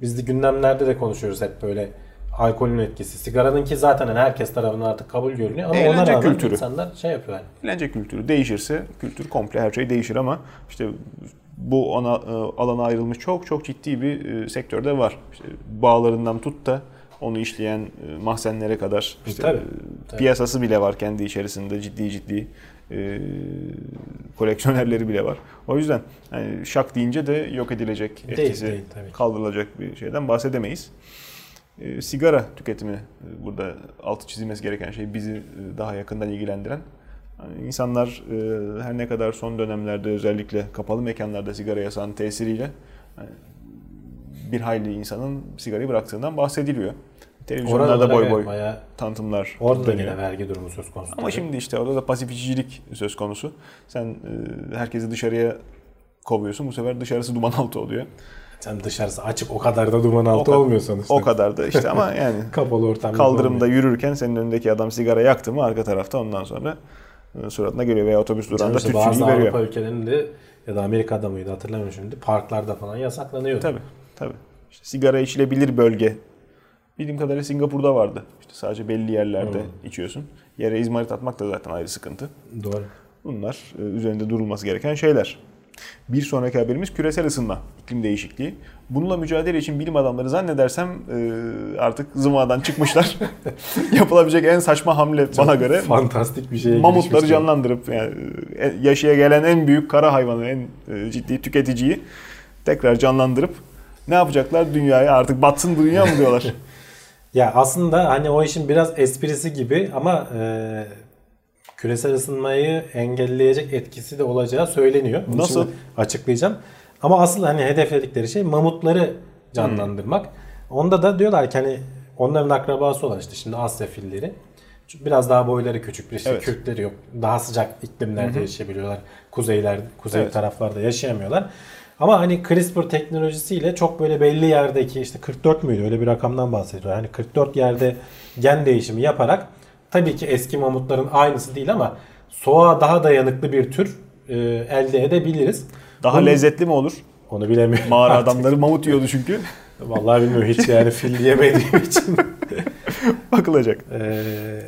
biz de gündemlerde de konuşuyoruz hep böyle alkolün etkisi. Sigaranınki zaten hani herkes tarafından artık kabul görünüyor ama ona Eğlence rağmen kültürü. insanlar şey yapıyor yani. Eğlence kültürü değişirse kültür komple her şey değişir ama işte bu ona e, alana ayrılmış çok çok ciddi bir e, sektörde var. İşte bağlarından tut da onu işleyen e, mahzenlere kadar işte, Tabii, tabii. piyasası bile var kendi içerisinde ciddi ciddi e, koleksiyonerleri bile var. O yüzden yani şak deyince de yok edilecek Değil, etkisi değil, ki. kaldırılacak bir şeyden bahsedemeyiz. E, sigara tüketimi burada altı çizilmesi gereken şey bizi daha yakından ilgilendiren. Yani insanlar e, her ne kadar son dönemlerde özellikle kapalı mekanlarda sigara yasağının tesiriyle yani bir hayli insanın sigarayı bıraktığından bahsediliyor. Televizyonlarda Orada boy boy bayağı tanıtımlar orada da yine vergi durumu söz konusu. Ama tabii. şimdi işte orada da pasif içicilik söz konusu. Sen e, herkesi dışarıya kovuyorsun. Bu sefer dışarısı duman altı oluyor. sen dışarısı açık o kadar da duman altı kadar- olmuyor sonuçta. O kadar da işte ama yani Kapalı ortam. kaldırımda yürürken senin önündeki adam sigara yaktı mı arka tarafta ondan sonra e, suratına geliyor veya otobüs durağında işte bazı tütsülüğü veriyor. Avrupa ülkelerinde ya da Amerika'da mıydı hatırlamıyorum şimdi parklarda falan yasaklanıyor. Tabii tabii. İşte sigara içilebilir bölge. Bildiğim kadarıyla Singapur'da vardı. İşte sadece belli yerlerde içiyorsun. Yere izmarit atmak da zaten ayrı sıkıntı. Doğru. Bunlar e, üzerinde durulması gereken şeyler. Bir sonraki haberimiz küresel ısınma, iklim değişikliği. Bununla mücadele için bilim adamları zannedersem e, artık zımadan çıkmışlar. Yapılabilecek en saçma hamle bana göre Fantastik bir şeye mamutları canlandırıp yani e, yaşaya gelen en büyük kara hayvanı, en e, ciddi tüketiciyi tekrar canlandırıp ne yapacaklar dünyaya artık batsın dünya mı diyorlar. Ya aslında hani o işin biraz esprisi gibi ama e, küresel ısınmayı engelleyecek etkisi de olacağı söyleniyor. Bunu Nasıl? açıklayacağım. Ama asıl hani hedefledikleri şey mamutları canlandırmak. Onda da diyorlar ki hani onların akrabası olan işte şimdi Asya filleri. Biraz daha boyları küçük bir işte Evet. kürkleri yok. Daha sıcak iklimlerde yaşayabiliyorlar. Kuzeyler, kuzey Evet. taraflarda yaşayamıyorlar. Ama hani CRISPR teknolojisiyle çok böyle belli yerdeki işte 44 müydü öyle bir rakamdan bahsediyorlar. Hani 44 yerde gen değişimi yaparak tabii ki eski mamutların aynısı değil ama soğuğa daha dayanıklı bir tür e, elde edebiliriz. Daha Bunu- lezzetli mi olur? Onu bilemiyorum. Mağara artık. adamları mamut yiyordu çünkü. Vallahi bilmiyorum hiç yani fil yemediğim için. Bakılacak. Ee,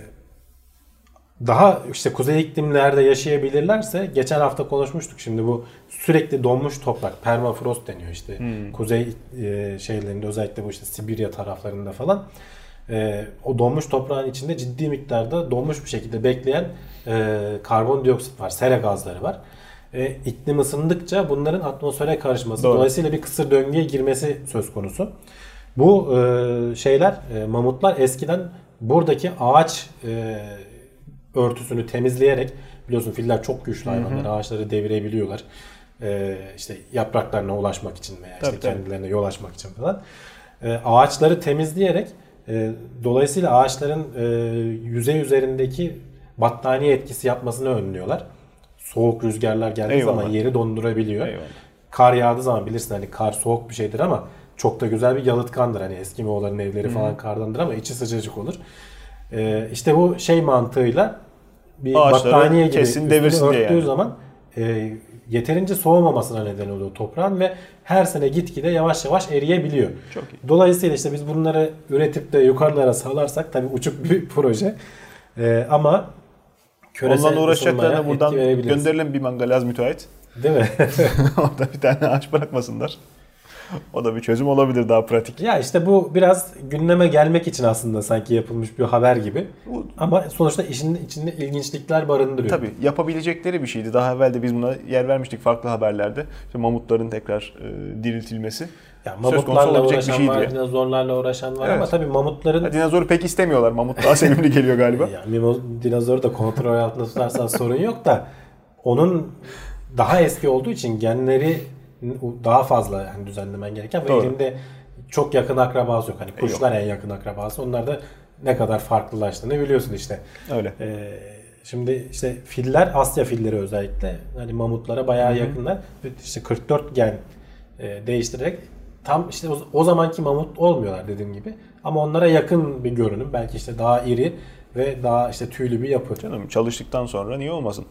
daha işte kuzey iklimlerde yaşayabilirlerse geçen hafta konuşmuştuk şimdi bu sürekli donmuş toprak permafrost deniyor işte kuzey e, şeylerinde özellikle bu işte Sibirya taraflarında falan Ee, o donmuş toprağın içinde ciddi miktarda donmuş bir şekilde bekleyen e, karbondioksit var sera gazları var e, iklim ısındıkça bunların atmosfere karışması Doğru. dolayısıyla bir kısır döngüye girmesi söz konusu. Bu e, şeyler e, mamutlar eskiden buradaki ağaç e, örtüsünü temizleyerek biliyorsun filler çok güçlü hayvanlar ağaçları devirebiliyorlar. E, işte yapraklarına ulaşmak için veya işte tabii. kendilerine yol açmak için falan. E, ağaçları temizleyerek e, dolayısıyla ağaçların e, yüzey üzerindeki battaniye etkisi yapmasını önlüyorlar. Soğuk rüzgarlar geldiği Eyvallah. zaman yeri dondurabiliyor. Eyvallah. Kar yağdığı zaman bilirsin hani kar soğuk bir şeydir ama çok da güzel bir yalıtkandır. Hani Eskimoğulların evleri falan kardandır ama içi sıcacık olur. Ee, işte bu şey mantığıyla bir Ağaçları battaniye gibi kesin devirsin diye örttüğü yani. zaman e, yeterince soğumamasına neden oluyor toprağın ve her sene gitgide yavaş yavaş eriyebiliyor. Çok iyi. Dolayısıyla işte biz bunları üretip de yukarılara sağlarsak tabii uçuk bir proje. Ee, ama küresel Onunla uğraşacaklarına buradan gönderelim bir mangalaz müteahhit. Değil mi? Orada bir tane ağaç bırakmasınlar. O da bir çözüm olabilir daha pratik. Ya işte bu biraz gündeme gelmek için aslında sanki yapılmış bir haber gibi. Ama sonuçta işin içinde ilginçlikler barındırıyor. Tabii yapabilecekleri bir şeydi. Daha evvel de biz buna yer vermiştik farklı haberlerde. İşte mamutların tekrar e, diriltilmesi. Ya mamutlarla olabilecek bir uğraşan şeydi var, yani. dinozorlarla uğraşan var Evet. ama tabii mamutların Ha, Dinozoru pek istemiyorlar. Mamut daha sevimli geliyor galiba. ya mimo- dinozoru da kontrol altında tutarsan sorun yok da onun daha eski olduğu için genleri daha fazla yani düzenlemen gereken ve elinde çok yakın akrabası yok. Hani kuşlar en yakın akrabası. Onlar da ne kadar farklılaştığını biliyorsun işte. Öyle. Ee, şimdi işte filler Asya filleri özellikle hani mamutlara bayağı yakınlar. Ve işte 44 gen e, değiştirerek tam işte o, o zamanki mamut olmuyorlar dediğim gibi. Ama onlara yakın bir görünüm. Belki işte daha iri ve daha işte tüylü bir yapı. Canım çalıştıktan sonra niye olmasın?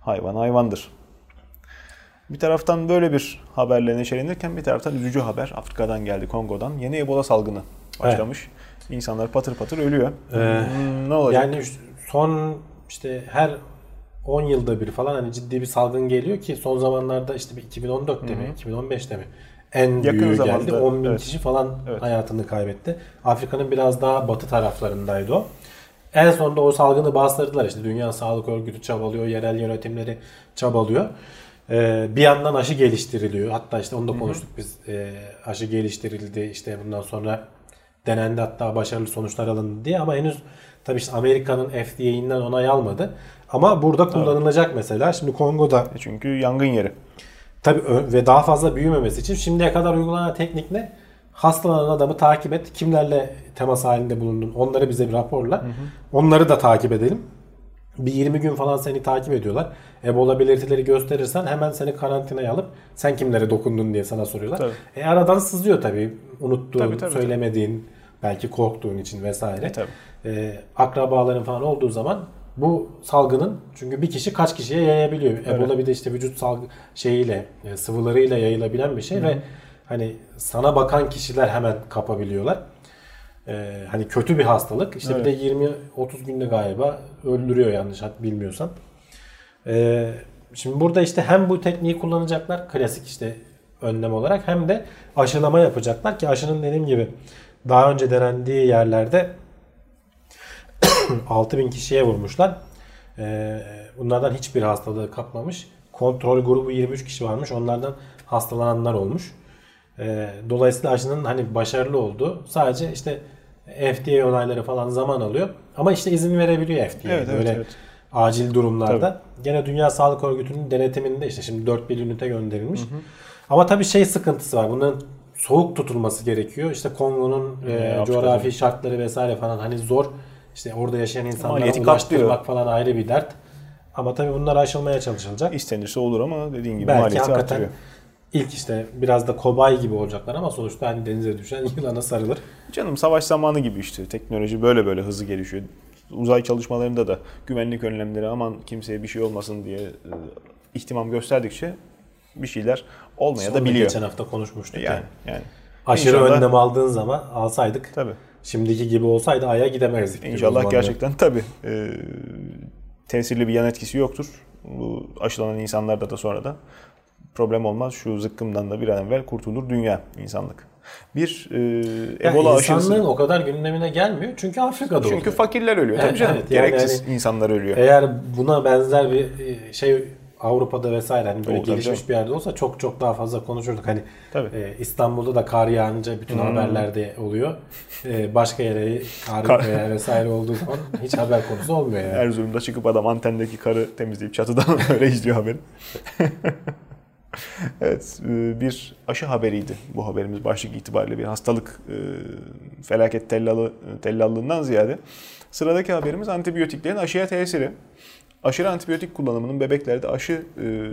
Hayvan hayvandır. Bir taraftan böyle bir haberle neşelenirken bir taraftan üzücü haber. Afrika'dan geldi, Kongo'dan. Yeni Ebola salgını başlamış. İnsanlar patır patır ölüyor. Ee, Hmm, ne olacak? Yani son işte her 10 yılda bir falan hani ciddi bir salgın geliyor ki son zamanlarda işte bir 2014'te mi 2015'te mi en Yakın büyüğü zamanda, geldi. 10 bin evet. kişi falan Evet. hayatını kaybetti. Afrika'nın biraz daha batı taraflarındaydı o. En sonunda o salgını bastırdılar. İşte Dünya Sağlık Örgütü çabalıyor, yerel yönetimleri çabalıyor. Ee, bir yandan aşı geliştiriliyor. Hatta işte onu da konuştuk biz. Ee, aşı geliştirildi. İşte bundan sonra denendi hatta başarılı sonuçlar alındı diye ama henüz tabii işte Amerika'nın FDA'inden onay almadı. Ama burada kullanılacak mesela. Şimdi Kongo'da E Çünkü yangın yeri. Tabii ve daha fazla büyümemesi için şimdiye kadar uygulanan teknik ne? Hastalanan adamı takip et. Kimlerle temas halinde bulundun? Onları bize bir raporla. Onları da takip edelim. Bir 20 gün falan seni takip ediyorlar. Ebola belirtileri gösterirsen hemen seni karantinaya alıp sen kimlere dokundun diye sana soruyorlar. Tabii. E aradan sızlıyor tabii. Unuttuğun, Tabii, tabii, söylemediğin, belki korktuğun için vesaire. E, tabii. E, akrabaların falan olduğu zaman bu salgının çünkü bir kişi kaç kişiye yayabiliyor. Ebola bir de işte vücut salgı şeyiyle, e, sıvılarıyla yayılabilen bir şey ve hani sana bakan kişiler hemen kapabiliyorlar. E, hani kötü bir hastalık. İşte bir de 20 30 günde galiba öldürüyor yanlış bilmiyorsam. E, şimdi burada işte hem bu tekniği kullanacaklar klasik işte önlem olarak hem de aşılama yapacaklar ki aşının dediğim gibi daha önce denendiği yerlerde 6000 kişiye vurmuşlar. Ee, bunlardan hiçbir hastalığı kapmamış. Kontrol grubu 23 kişi varmış. Onlardan hastalananlar olmuş. Ee, dolayısıyla aşının hani başarılı olduğu sadece işte FDA onayları falan zaman alıyor. Ama işte izin verebiliyor FDA. Evet, evet, Böyle evet. acil durumlarda. Gene Dünya Sağlık Örgütü'nün denetiminde işte şimdi 4000 ünite gönderilmiş. Ama tabii şey sıkıntısı var. Bunların soğuk tutulması gerekiyor. İşte Kongo'nun e, coğrafi şartları vesaire falan hani zor. İşte orada yaşayan insanlara ulaştırmak falan ayrı bir dert. Ama tabii bunlar aşılmaya çalışılacak. İstenirse olur ama dediğin gibi Belki maliyeti hakikaten artırıyor. İlk işte biraz da kobay gibi olacaklar ama sonuçta hani denize düşen yılana sarılır. Canım savaş zamanı gibi işte. Teknoloji böyle böyle hızlı gelişiyor. Uzay çalışmalarında da güvenlik önlemleri aman kimseye bir şey olmasın diye e, ihtimam gösterdikçe bir şeyler olmaya Onu da biliyor. Geçen hafta konuşmuştuk Yani, yani. yani. Aşırı İnşallah- önlem aldığın zaman alsaydık Tabii. şimdiki gibi olsaydı Ay'a gidemezdik. İnşallah gerçekten tabii e, tesirli bir yan etkisi yoktur. Bu aşılanan insanlarda da sonra da problem olmaz. Şu zıkkımdan da bir an evvel kurtulur dünya, insanlık. Bir e, Ya Ebola insanlığın aşısı. o kadar gündemine gelmiyor çünkü Afrika'da Çünkü oluyor. fakirler ölüyor. Tabii Evet, canım. evet, yani Gereksiz hani- insanlar ölüyor. Eğer buna benzer bir e, şey Avrupa'da vesaire hani böyle Olur, tabii gelişmiş canım. bir yerde olsa çok çok daha fazla konuşurduk. Hani Tabii. Hmm. e, İstanbul'da da kar yağınca bütün haberlerde oluyor. E, başka yere kar, vesaire olduğu zaman hiç haber konusu olmuyor yani. Erzurum'da çıkıp adam antendeki karı temizleyip çatıdan öyle izliyor haberi. evet e, bir aşı haberiydi bu haberimiz başlık itibariyle bir hastalık e, felaket tellalı, tellallığından ziyade. Sıradaki haberimiz antibiyotiklerin aşıya tesiri. Aşırı antibiyotik kullanımının bebeklerde aşı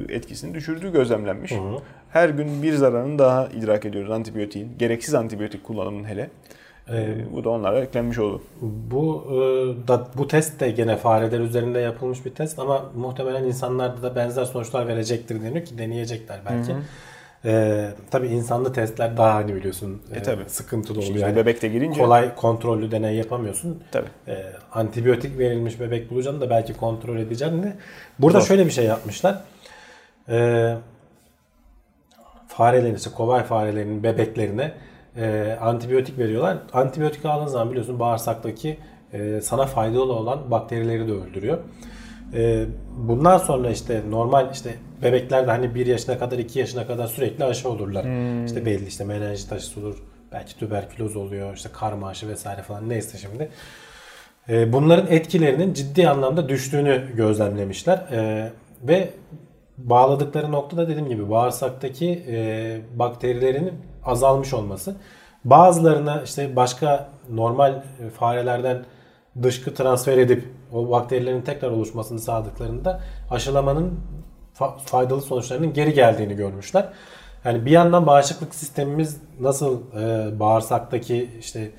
e, etkisini düşürdüğü gözlemlenmiş. hı. Her gün bir zararını daha idrak ediyoruz antibiyotiğin. Gereksiz antibiyotik kullanımının hele. E, bu da onlara eklenmiş oldu. Bu e, da bu test de gene fareler üzerinde yapılmış bir test ama muhtemelen insanlarda da benzer sonuçlar verecektir deniyor ki deneyecekler belki. E, tabii insanlı testler daha hani biliyorsun e, tabii. sıkıntılı oluyor. Yani bebekte girince kolay kontrollü deney yapamıyorsun. tabii. E, antibiyotik verilmiş bebek bulacaksın da belki kontrol edeceksin de. Burada Zor. şöyle bir şey yapmışlar. E, farelerin işte kobay farelerinin bebeklerine e, antibiyotik veriyorlar. Antibiyotik aldığın zaman biliyorsun bağırsaktaki e, sana faydalı olan bakterileri de öldürüyor. E, bundan sonra işte normal işte bebeklerde hani 1 yaşına kadar 2 yaşına kadar sürekli aşı olurlar. İşte belli işte menenjit aşısı olur. Belki tüberküloz oluyor. işte karma aşı vesaire falan neyse şimdi. E, bunların etkilerinin ciddi anlamda düştüğünü gözlemlemişler. E, ve bağladıkları noktada dediğim gibi bağırsaktaki e, bakterilerin azalmış olması. Bazılarına işte başka normal e, farelerden dışkı transfer edip o bakterilerin tekrar oluşmasını sağladıklarında aşılamanın fa- faydalı sonuçlarının geri geldiğini görmüşler. Yani bir yandan bağışıklık sistemimiz nasıl e, bağırsaktaki işte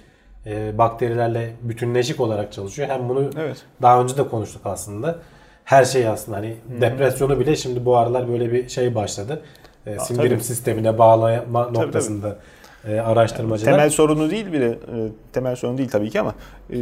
e, bakterilerle bütünleşik olarak çalışıyor. Hem bunu Evet. daha önce de konuştuk aslında. Her şey aslında hani depresyonu bile şimdi bu aralar böyle bir şey başladı. E, sindirim tabii. sistemine bağlama tabii. noktasında e, araştırmacılar. Temel sorunu değil bile, e, temel sorun değil tabii ki ama e,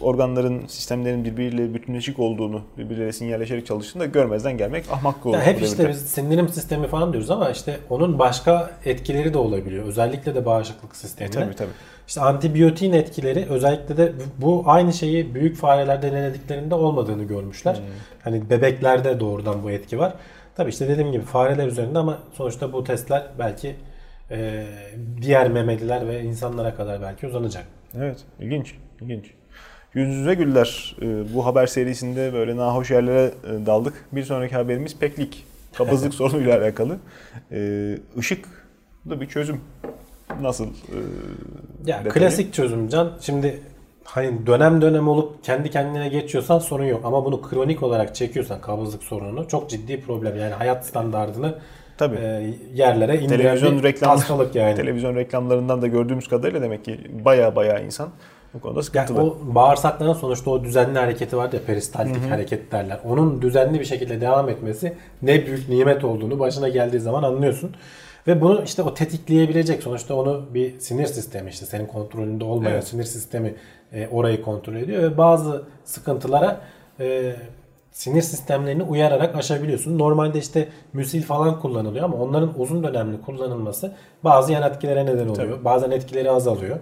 organların, sistemlerin birbiriyle bütünleşik olduğunu, birbirleriyle sinyalleşerek çalıştığını da görmezden gelmek ahmaklık olur. Ya hep işte biz sindirim sistemi falan diyoruz ama işte onun başka etkileri de olabiliyor. Özellikle de bağışıklık E, sistemine. tabii tabii. İşte antibiyotiğin etkileri özellikle de bu aynı şeyi büyük farelerde denediklerinde olmadığını görmüşler. Hmm. Hani bebeklerde doğrudan bu etki var. Tabii işte dediğim gibi fareler üzerinde ama sonuçta bu testler belki e, diğer memeliler ve insanlara kadar belki uzanacak. Evet, ilginç, ilginç. Yüz yüze güller. Ee, Bu haber serisinde böyle nahoş yerlere e, daldık. Bir sonraki haberimiz peklik. Kabızlık sorunuyla alakalı. Işık da bir çözüm. Nasıl? e, Ya detayı? klasik çözüm Can. Şimdi hani dönem dönem olup kendi kendine geçiyorsan sorun yok ama bunu kronik olarak çekiyorsan kabızlık sorununu çok ciddi problem. Yani hayat standartını Tabii. e, yerlere indiren Televizyon reklam- hastalık yani. Televizyon reklamlarından da gördüğümüz kadarıyla demek ki baya baya insan bu konuda Yani sıkıntılı. o bağırsakların sonuçta o düzenli hareketi var ya peristaltik hareket derler. Onun düzenli bir şekilde devam etmesi ne büyük nimet olduğunu başına geldiği zaman anlıyorsun. Ve bunu işte o tetikleyebilecek sonuçta onu bir sinir sistemi işte senin kontrolünde olmayan Evet. sinir sistemi e, orayı kontrol ediyor ve bazı sıkıntılara e, sinir sistemlerini uyararak aşabiliyorsun. Normalde işte müsil falan kullanılıyor ama onların uzun dönemli kullanılması bazı yan etkilere neden oluyor. Bazen etkileri azalıyor.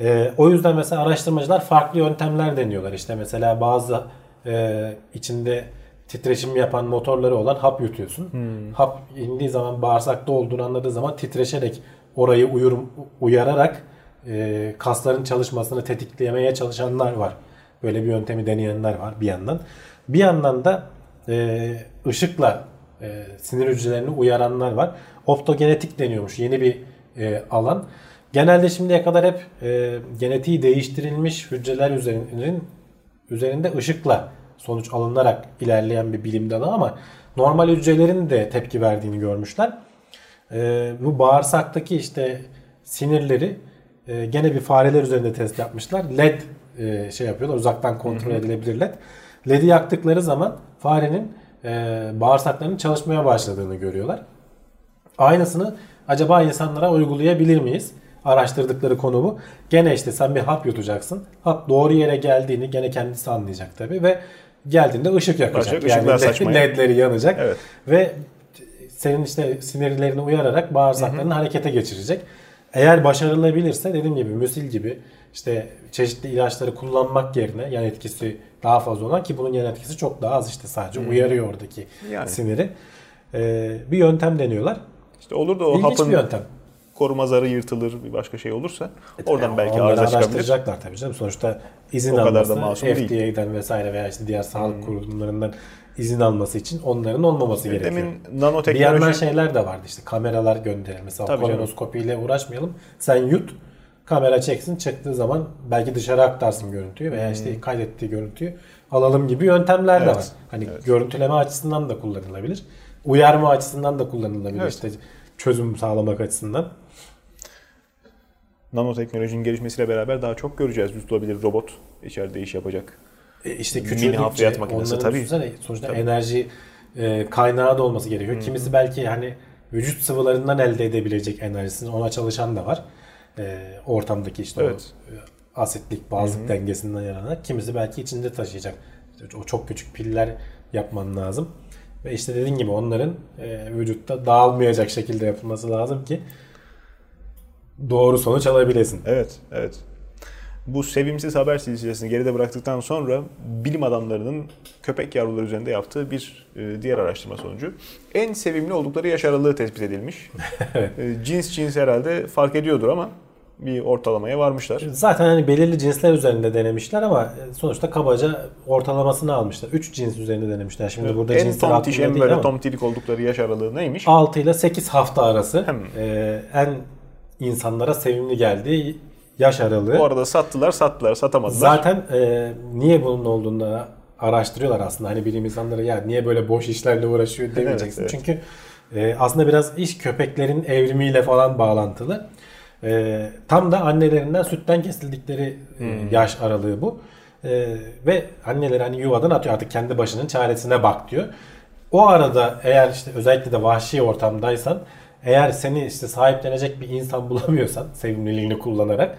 Ee, o yüzden mesela araştırmacılar farklı yöntemler deniyorlar. İşte mesela bazı e, içinde titreşim yapan motorları olan hap yutuyorsun. Hap indiği zaman bağırsakta olduğunu anladığı zaman titreşerek orayı uyur, uyararak e, kasların çalışmasını tetiklemeye çalışanlar var. Böyle bir yöntemi deneyenler var bir yandan. Bir yandan da e, ışıkla e, sinir hücrelerini uyaranlar var. Optogenetik deniyormuş yeni bir e, alan. Genelde şimdiye kadar hep e, genetiği değiştirilmiş hücreler üzerinin üzerinde ışıkla sonuç alınarak ilerleyen bir bilim dalı ama normal hücrelerin de tepki verdiğini görmüşler. E, bu bağırsaktaki işte sinirleri e, gene bir fareler üzerinde test yapmışlar. LED e, şey yapıyorlar uzaktan kontrol edilebilir LED. LED'i yaktıkları zaman farenin e, bağırsaklarının çalışmaya başladığını görüyorlar. Aynısını acaba insanlara uygulayabilir miyiz? Araştırdıkları konu bu. Gene işte sen bir hap yutacaksın. Hap doğru yere geldiğini gene kendisi anlayacak tabii ve geldiğinde ışık yakacak. Başka yani saçmaya. ledleri yanacak. Evet. Ve senin işte sinirlerini uyararak bağırsaklarını harekete geçirecek. Eğer başarılabilirse dediğim gibi müsil gibi işte çeşitli ilaçları kullanmak yerine yan etkisi daha fazla olan ki bunun yan etkisi çok daha az işte sadece uyarıyor oradaki Yani. siniri. Ee, bir yöntem deniyorlar. İşte olur da o İlginç hapın bir yöntem. Koruma zarı yırtılır bir başka şey olursa oradan Yani belki arıza çıkabilir. araştıracaklar tabii canım. Sonuçta izin O kadar da alması masum değil. Hmm. FDA'den vesaire veya işte diğer sağlık kurumlarından izin alması için onların olmaması gerekiyor. Demin Bir yandan nanoteknoloji şeyler de vardı işte kameralar Tabii kolonoskopiyle uğraşmayalım. Sen yut kamera çeksin çıktığı zaman belki dışarı aktarsın görüntüyü veya işte kaydettiği görüntüyü alalım gibi yöntemler de Hmm. Evet. var. Hani görüntüleme açısından da kullanılabilir. Uyarma açısından da kullanılabilir Evet. işte çözüm sağlamak açısından. Nanoteknolojinin gelişmesiyle beraber daha çok göreceğiz. Tutulabilir robot içeride iş yapacak. E işte Mini küçüldükçe hafriyat makinesi, tabii. sonuçta enerji e, kaynağı da olması gerekiyor. Kimisi belki hani vücut sıvılarından elde edebilecek enerjisini ona çalışan da var. E, ortamdaki işte Evet. o e, asitlik bazlık dengesinden yararlanarak. Kimisi belki içinde taşıyacak. O çok küçük piller yapman lazım. Ve işte dediğin gibi onların e, vücutta dağılmayacak şekilde yapılması lazım ki doğru sonuç alabilesin. Evet, evet. Bu sevimsiz haber silsilesini geride bıraktıktan sonra bilim adamlarının köpek yavruları üzerinde yaptığı bir e, diğer araştırma sonucu en sevimli oldukları yaş aralığı tespit edilmiş. E, cins cins herhalde fark ediyordur ama bir ortalamaya varmışlar. Zaten hani belirli cinsler üzerinde denemişler ama e, sonuçta kabaca ortalamasını almışlar. 3 cins üzerinde denemişler. Şimdi burada en cinsler tomtiş, en böyle tomtilik oldukları yaş aralığı neymiş? 6 ile 8 hafta arası Hem. e, en insanlara sevimli geldiği yaş aralığı. Bu arada sattılar, sattılar, satamadılar. Zaten e, niye bunun olduğunu araştırıyorlar aslında. Hani bilim insanları ya niye böyle boş işlerle uğraşıyor demeyeceksin. Evet, Çünkü e, aslında biraz iş köpeklerin evrimiyle falan bağlantılı. E, tam da annelerinden sütten kesildikleri e, yaş aralığı bu. E, ve anneler hani yuvadan atıyor artık kendi başının çaresine bak diyor. O arada eğer işte özellikle de vahşi ortamdaysan eğer seni işte sahiplenecek bir insan bulamıyorsan sevimliliğini kullanarak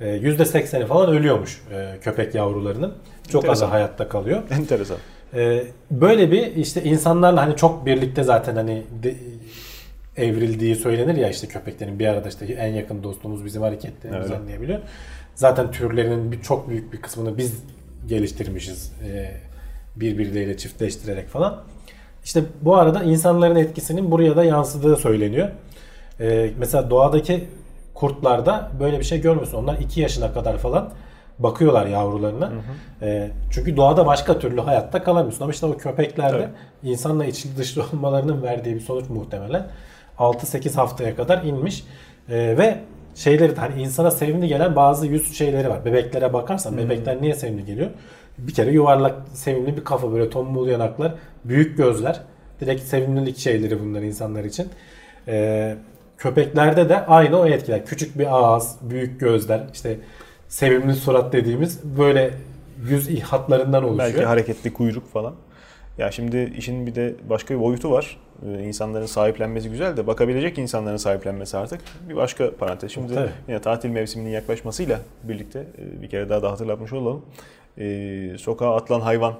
e, %80'i falan ölüyormuş e, köpek yavrularının. Çok azı Enteresan. hayatta kalıyor. Enteresan. Ee, böyle bir işte insanlarla hani çok birlikte zaten hani de- evrildiği söylenir ya işte köpeklerin bir arada işte en yakın dostumuz bizim hareketlerimizi Öyle. anlayabiliyor. Zaten türlerinin bir, çok büyük bir kısmını biz geliştirmişiz e, birbirleriyle çiftleştirerek falan. İşte bu arada insanların etkisinin buraya da yansıdığı söyleniyor. E, mesela doğadaki kurtlarda böyle bir şey görmüyorsun. Onlar 2 yaşına kadar falan bakıyorlar yavrularına. E, çünkü doğada başka türlü hayatta kalamıyorsun. Ama işte o köpeklerde Tabii. insanla içli dışlı olmalarının verdiği bir sonuç muhtemelen 6-8 haftaya kadar inmiş. E, ve şeyleri hani insana sevimli gelen bazı yüz şeyleri var. Bebeklere bakarsan bebekler niye sevimli geliyor? Bir kere yuvarlak sevimli bir kafa böyle tombul yanaklar, büyük gözler. Direkt sevimlilik şeyleri bunlar insanlar için. E, köpeklerde de aynı o etkiler. Küçük bir ağız, büyük gözler, işte sevimli surat dediğimiz böyle yüz hatlarından oluşuyor. Belki hareketli kuyruk falan. Ya şimdi işin bir de başka bir boyutu var. Ee, insanların sahiplenmesi güzel de bakabilecek insanların sahiplenmesi artık bir başka parantez. Şimdi Tabii. yine tatil mevsiminin yaklaşmasıyla birlikte e, bir kere daha da hatırlatmış olalım. Ee, sokağa atılan hayvan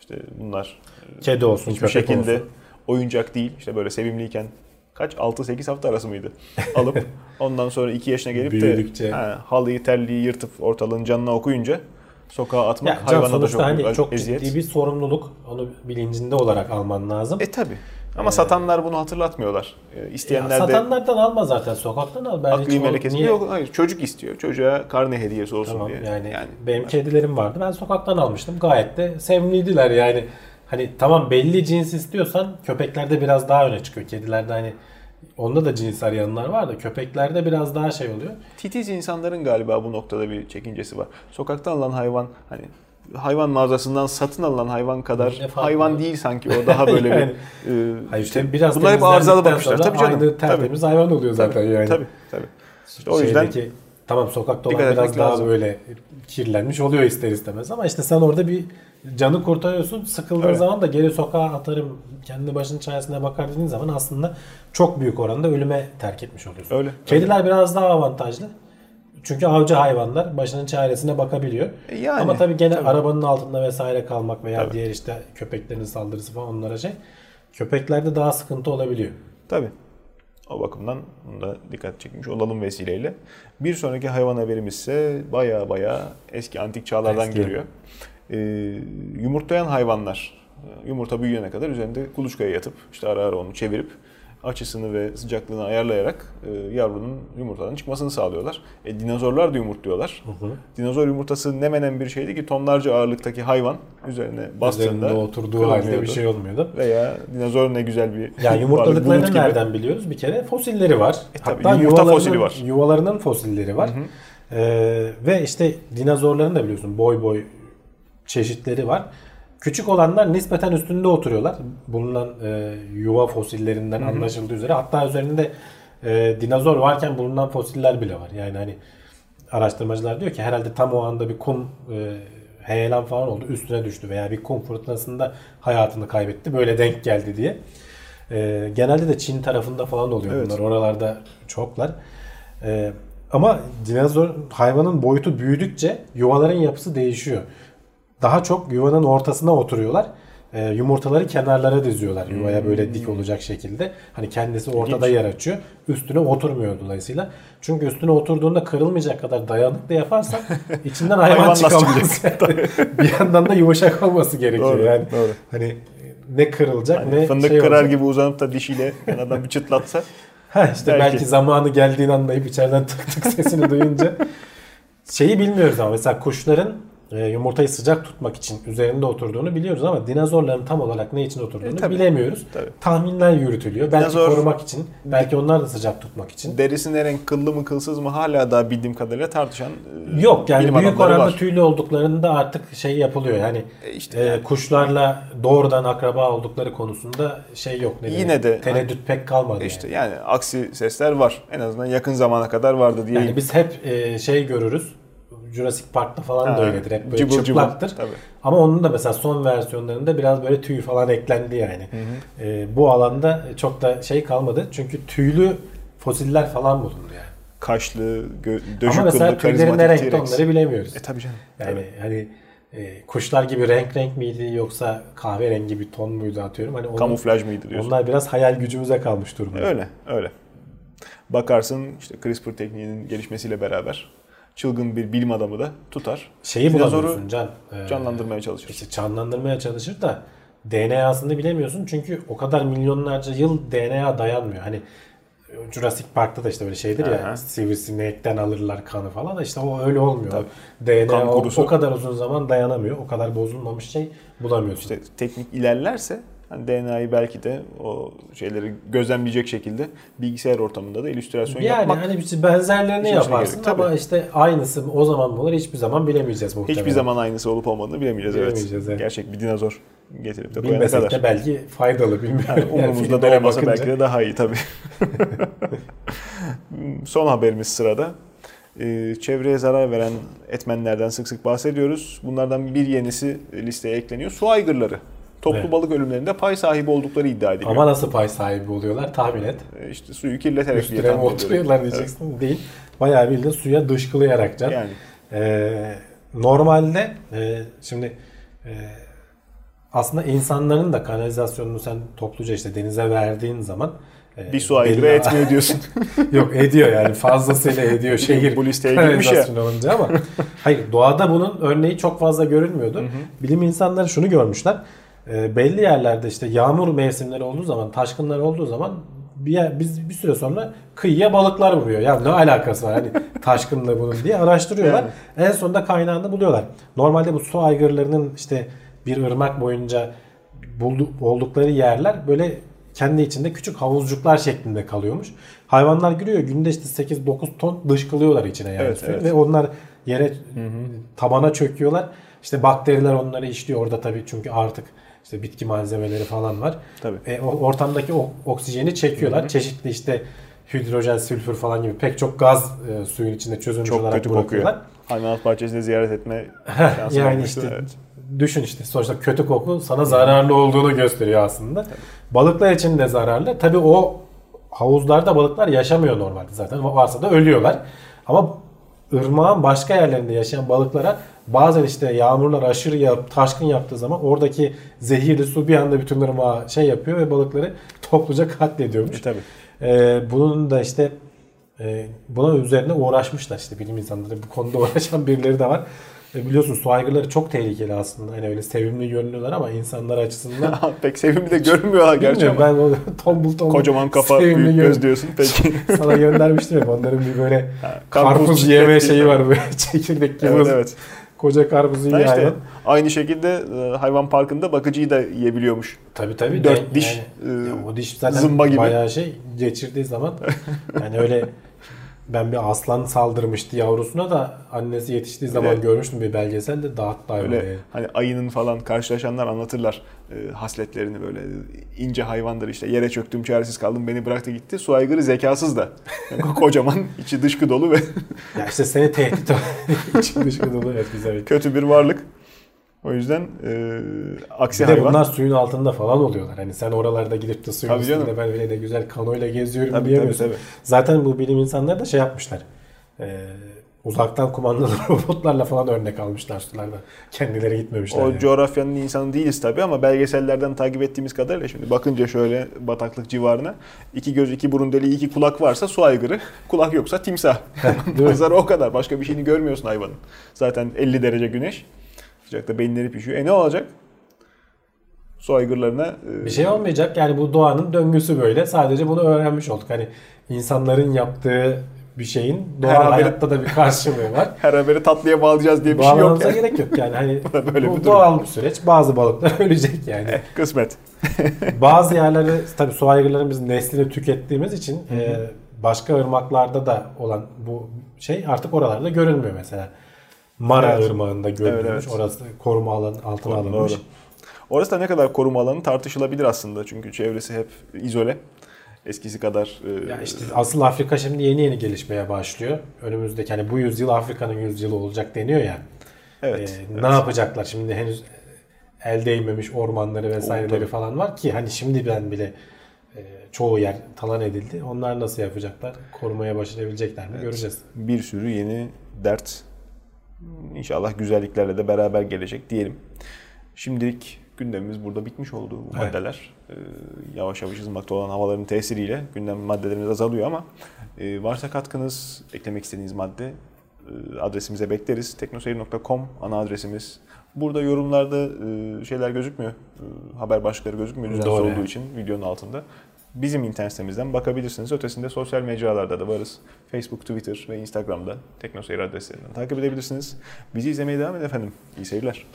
işte bunlar Kedi olsun, hiçbir köpek şekilde olsun. oyuncak değil. İşte böyle sevimliyken kaç 6-8 hafta arası mıydı? Alıp ondan sonra 2 yaşına gelip Büyüdükçe. de ha, halıyı terliği yırtıp ortalığın canına okuyunca sokağa atmak Ya hayvana da çok, hani çok eziyet. ciddi bir sorumluluk. Onu bilincinde olarak alman lazım. E tabi. Ama satanlar bunu hatırlatmıyorlar. E, Ya isteyenler de satanlardan alma zaten sokaktan al. Ben akli melekesi niye- yok. Hayır çocuk istiyor. Çocuğa karne hediyesi olsun Tamam diye. yani, benim kedilerim vardı. Ben sokaktan almıştım. Gayet de sevimliydiler yani. Hani tamam belli cins istiyorsan köpeklerde biraz daha öne çıkıyor. Kedilerde hani onda da cins arayanlar var da köpeklerde biraz daha şey oluyor. Titiz insanların galiba bu noktada bir çekincesi var. Sokaktan alınan hayvan hani hayvan mağazasından satın alınan hayvan kadar hayvan var? değil sanki o daha böyle Yani, bir e, Hayır işte biraz bunlar hep arızalı sonra Tabii canım. Aynı tertemiz hayvan oluyor zaten tabii, yani. Tabii tabii. İşte o yüzden Şeydeki, tamam sokakta olan biraz daha lazım. böyle kirlenmiş oluyor ister istemez ama işte sen orada bir canı kurtarıyorsun. Sıkıldığın Evet. zaman da geri sokağa atarım kendi başının çaresine bakar dediğin zaman aslında çok büyük oranda ölüme terk etmiş oluyorsun. Öyle. Kediler biraz daha avantajlı. Çünkü avcı hayvanlar başının çaresine bakabiliyor. E yani, Ama tabii gene tabii. arabanın altında vesaire kalmak veya Tabii. diğer işte köpeklerin saldırısı falan onlara şey. Köpeklerde daha sıkıntı olabiliyor. Tabii. O bakımdan bunu da dikkat çekmiş olalım vesileyle. Bir sonraki hayvan haberimiz ise baya baya eski antik çağlardan Eski. geliyor. Ee, yumurtlayan hayvanlar e, yumurta büyüyene kadar üzerinde kuluçkaya yatıp işte ara ara onu çevirip açısını ve sıcaklığını ayarlayarak e, yavrunun yumurtadan çıkmasını sağlıyorlar. E, dinozorlar da yumurtluyorlar. Dinozor yumurtası ne menen bir şeydi ki tonlarca ağırlıktaki hayvan üzerine bastığında Üzerinde oturduğu halde bir şey olmuyordu. Veya dinozor ne güzel bir Yani yumurtladıklarını nereden biliyoruz? Bir kere fosilleri var. E tabii, Hatta yumurta fosili var. Yuvalarının fosilleri var. Ee, ve işte dinozorların da biliyorsun boy boy çeşitleri var. Küçük olanlar nispeten üstünde oturuyorlar. Bulunan e, yuva fosillerinden anlaşıldığı üzere. Hatta üzerinde e, dinozor varken bulunan fosiller bile var. Yani hani araştırmacılar diyor ki herhalde tam o anda bir kum e, heyelan falan oldu. Üstüne düştü veya bir kum fırtınasında hayatını kaybetti. Böyle denk geldi diye. E, genelde de Çin tarafında falan oluyor Evet. bunlar. Oralarda çoklar. E, ama dinozor hayvanın boyutu büyüdükçe yuvaların yapısı değişiyor. Daha çok yuvanın ortasına oturuyorlar. E, yumurtaları kenarlara diziyorlar yuvaya böyle dik olacak şekilde. Hani kendisi ortada yer açıyor. Üstüne oturmuyor dolayısıyla. Çünkü üstüne oturduğunda kırılmayacak kadar dayanıklı yaparsan içinden hayvan, Hayvan nasıl çıkamaz. bir yandan da yumuşak olması gerekiyor. Doğru, yani doğru. hani ne kırılacak ne fındık şey kırar olacak. gibi uzanıp da dişiyle kenardan bir çıtlatsa Ha işte belki. Belki. zamanı geldiğini anlayıp içeriden tık tık sesini duyunca şeyi bilmiyoruz ama mesela kuşların e, yumurtayı sıcak tutmak için üzerinde oturduğunu biliyoruz ama dinozorların tam olarak ne için oturduğunu E, tabii. bilemiyoruz. Tabii. Tahminler yürütülüyor. Belki Dinozor- korumak için, belki onlar da sıcak tutmak için. derisi ne renk kıllı mı kılsız mı hala daha bildiğim kadarıyla tartışan e, Yok yani büyük oranda var. tüylü olduklarında artık şey yapılıyor. Yani E işte e, yani. kuşlarla doğrudan akraba oldukları konusunda şey yok. Ne Yine de- tereddüt pek kalmadı. İşte yani. yani aksi sesler var. En azından yakın zamana kadar vardı diye. Yani biz hep e, şey görürüz. Jurassic Park'ta falan Ha, da öyledir. Hep böyle cıvıl, çıplaktır. tabii. Ama onun da mesela son versiyonlarında biraz böyle tüy falan eklendi yani. Ee, bu alanda çok da şey kalmadı. Çünkü tüylü fosiller falan bulundu yani. Kaşlı, gö- döşük Ama mesela kıllı, tüylerin ne renkte onları bilemiyoruz. E tabii canım. Yani hani e, kuşlar gibi renk renk miydi yoksa kahverengi bir ton muydu atıyorum. Hani onun- Kamuflaj mıydı diyorsun. onlar biraz hayal gücümüze kalmış durumda. Öyle, öyle. Bakarsın işte CRISPR tekniğinin gelişmesiyle beraber çılgın bir bilim adamı da tutar. Şeyi bulamıyorsun Can. Ee, canlandırmaya çalışır. İşte canlandırmaya çalışır da DNA'sını bilemiyorsun çünkü o kadar milyonlarca yıl DNA dayanmıyor. Hani Jurassic Park'ta da işte böyle şeydir ya Aha. sivrisinekten alırlar kanı falan da işte o öyle olmuyor. Tabii. DNA Kan o, o kadar uzun zaman dayanamıyor. O kadar bozulmamış şey bulamıyorsun. İşte teknik ilerlerse hani DNA'yı belki de o şeyleri gözlemleyecek şekilde bilgisayar ortamında da illüstrasyon yani yapmak hani işte benzerlerini yaparsın gerek, tabii. ama işte aynısı o zaman mı olur hiçbir zaman bilemeyeceğiz muhtemelen. hiçbir zaman aynısı olup olmadığını bilemeyeceğiz. Bilemeyeceğiz, evet. evet. Gerçek bir dinozor getirip de koyana kadar. de belki faydalı bilmiyorum. Yani Umurumuzda da olmasa bakınca. belki de daha iyi tabii. Son haberimiz sırada. Ee, çevreye zarar veren etmenlerden sık sık bahsediyoruz. Bunlardan bir yenisi listeye ekleniyor. Su aygırları. Toplu Evet. balık ölümlerinde pay sahibi oldukları iddia ediliyor. Ama nasıl pay sahibi oluyorlar tahmin et. Ee, işte suyu kirleterek diye Üstüne tahmin ediyorum. oturuyorlar diyeceksin. Değil. Bayağı bildiğin suya dışkılayarak can. Yani Ee, normalde e, şimdi e, aslında insanların da kanalizasyonunu sen topluca işte denize verdiğin zaman e, bir su belli- etmiyor diyorsun. Yok ediyor yani fazlasıyla ediyor şehir Bu listeye girmiş ya. olunca ama hayır doğada bunun örneği çok fazla görülmüyordu. Bilim insanları şunu görmüşler. E, belli yerlerde işte yağmur mevsimleri olduğu zaman, taşkınlar olduğu zaman bir yer, biz bir süre sonra kıyıya balıklar vuruyor. Ya ne alakası var hani taşkınla bunun diye araştırıyorlar. En sonunda kaynağını buluyorlar. Normalde bu su aygırlarının işte bir ırmak boyunca buldu, oldukları yerler böyle kendi içinde küçük havuzcuklar şeklinde kalıyormuş. Hayvanlar giriyor günde işte 8-9 ton dışkılıyorlar içine yani Evet, evet. ve onlar yere tabana çöküyorlar. İşte bakteriler onları işliyor orada tabii çünkü artık işte bitki malzemeleri falan var. Tabii. E, o- ortamdaki o oksijeni çekiyorlar. Çeşitli işte hidrojen, sülfür falan gibi pek çok gaz e, suyun içinde çözülmüş Çok olarak kötü kokuyor. bırakıyorlar. Hayvanat bahçesinde ziyaret etme şansım yani olmuştu, işte evet. düşün işte sonuçta kötü koku sana zararlı olduğunu gösteriyor aslında. Balıklar için de zararlı. Tabii o havuzlarda balıklar yaşamıyor normalde zaten. Varsa da ölüyorlar. Ama ırmağın başka yerlerinde yaşayan balıklara bazen işte yağmurlar aşırı yağıp taşkın yaptığı zaman oradaki zehirli su bir anda bütün ırmağa şey yapıyor ve balıkları topluca katlediyormuş. E, tabii. Ee, bunun da işte e, buna üzerine uğraşmışlar işte bilim insanları bu konuda uğraşan birileri de var. E, biliyorsun su aygırları çok tehlikeli aslında. Hani öyle sevimli görünüyorlar ama insanlar açısından Pek sevimli de görünmüyorlar gerçi ama. ben o tombul tombul Kocaman kafa, büyük göz diyorsun. Peki. Sana göndermiştim ya onların bir böyle karpuz karpuz yeme şeyi var böyle çekirdek gibi. evet evet. Koca karpuzu yiyor işte hayvan. aynı şekilde e, hayvan parkında bakıcıyı da yiyebiliyormuş. Tabii tabii. Dört de- diş, yani- e, ya o diş zaten zımba gibi. bayağı şey geçirdiği zaman yani öyle ben bir aslan saldırmıştı yavrusuna da annesi yetiştiği zaman Öyle. görmüştüm bir belgeselde dağıttı hayvanı. Öyle hani ayının falan karşılaşanlar anlatırlar e, hasletlerini böyle ince hayvandır işte yere çöktüm çaresiz kaldım beni bıraktı gitti. Su aygırı zekasız da. Yani kocaman içi dışkı dolu ve Ya işte seni tehdit için dışkı dolu evet güzel. kötü bir varlık. O yüzden e, aksi Bir de hayvan. bunlar suyun altında falan oluyorlar. Hani sen oralarda gidip de suyun Tabii canım. üstünde ben öyle de güzel kanoyla geziyorum Tabii, diyemiyorsun. tabii, tabii. Zaten bu bilim insanları da şey yapmışlar. Ee, uzaktan kumandalı robotlarla falan örnek almışlar sularda. Kendileri gitmemişler. O yani. coğrafyanın insanı değiliz tabii ama belgesellerden takip ettiğimiz kadarıyla şimdi bakınca şöyle bataklık civarına iki göz, iki burun deliği, iki kulak varsa su aygırı, kulak yoksa timsah. Manzara o kadar. Başka bir şeyini görmüyorsun hayvanın. Zaten 50 derece güneş. Sıcakta beyinleri pişiyor. E ne olacak? Su aygırlarına e, Bir şey olmayacak. Yani bu doğanın döngüsü böyle. Sadece bunu öğrenmiş olduk. Hani insanların yaptığı bir şeyin doğal Her haberi- hayatta da bir karşılığı var. her haberi tatlıya bağlayacağız diye bir şey yok. Yani. gerek yok yani. Hani Böyle bir bu durum. doğal bir süreç. Bazı balıklar ölecek yani. Kısmet. Bazı yerlerde tabii su aygırlarının biz neslini tükettiğimiz için e, başka ırmaklarda da olan bu şey artık oralarda görülmüyor mesela. Mara Evet. ırmağında görülmüş. Evet, evet. Orası koruma alanı altına alınmış. Orası da ne kadar koruma alanı tartışılabilir aslında. Çünkü çevresi hep izole. Eskisi kadar e, Ya işte asıl Afrika şimdi yeni yeni gelişmeye başlıyor. Önümüzdeki hani bu yüzyıl Afrika'nın yüzyılı olacak deniyor ya. evet, Ee, Ne yapacaklar şimdi henüz el değmemiş ormanları vesaireleri falan var ki hani şimdiden bile e, çoğu yer talan edildi. Onlar nasıl yapacaklar? Korumaya başarabilecekler mi? Göreceğiz. bir sürü yeni dert inşallah güzelliklerle de beraber gelecek diyelim. Şimdilik gündemimiz burada bitmiş oldu bu Evet. maddeler. Ee, yavaş yavaş ısınmakta olan havaların tesiriyle gündem maddelerimiz azalıyor ama e, varsa katkınız, eklemek istediğiniz madde e, adresimize bekleriz. teknoseyir.com ana adresimiz. Burada yorumlarda e, şeyler gözükmüyor. Haber başlıkları gözükmüyor düzensiz Doğru olduğu için videonun altında. Bizim internet sitemizden bakabilirsiniz. Ötesinde sosyal mecralarda da varız. Facebook, Twitter ve Instagram'da Teknoseyir adreslerinden takip edebilirsiniz. Bizi izlemeye devam edin efendim. İyi seyirler.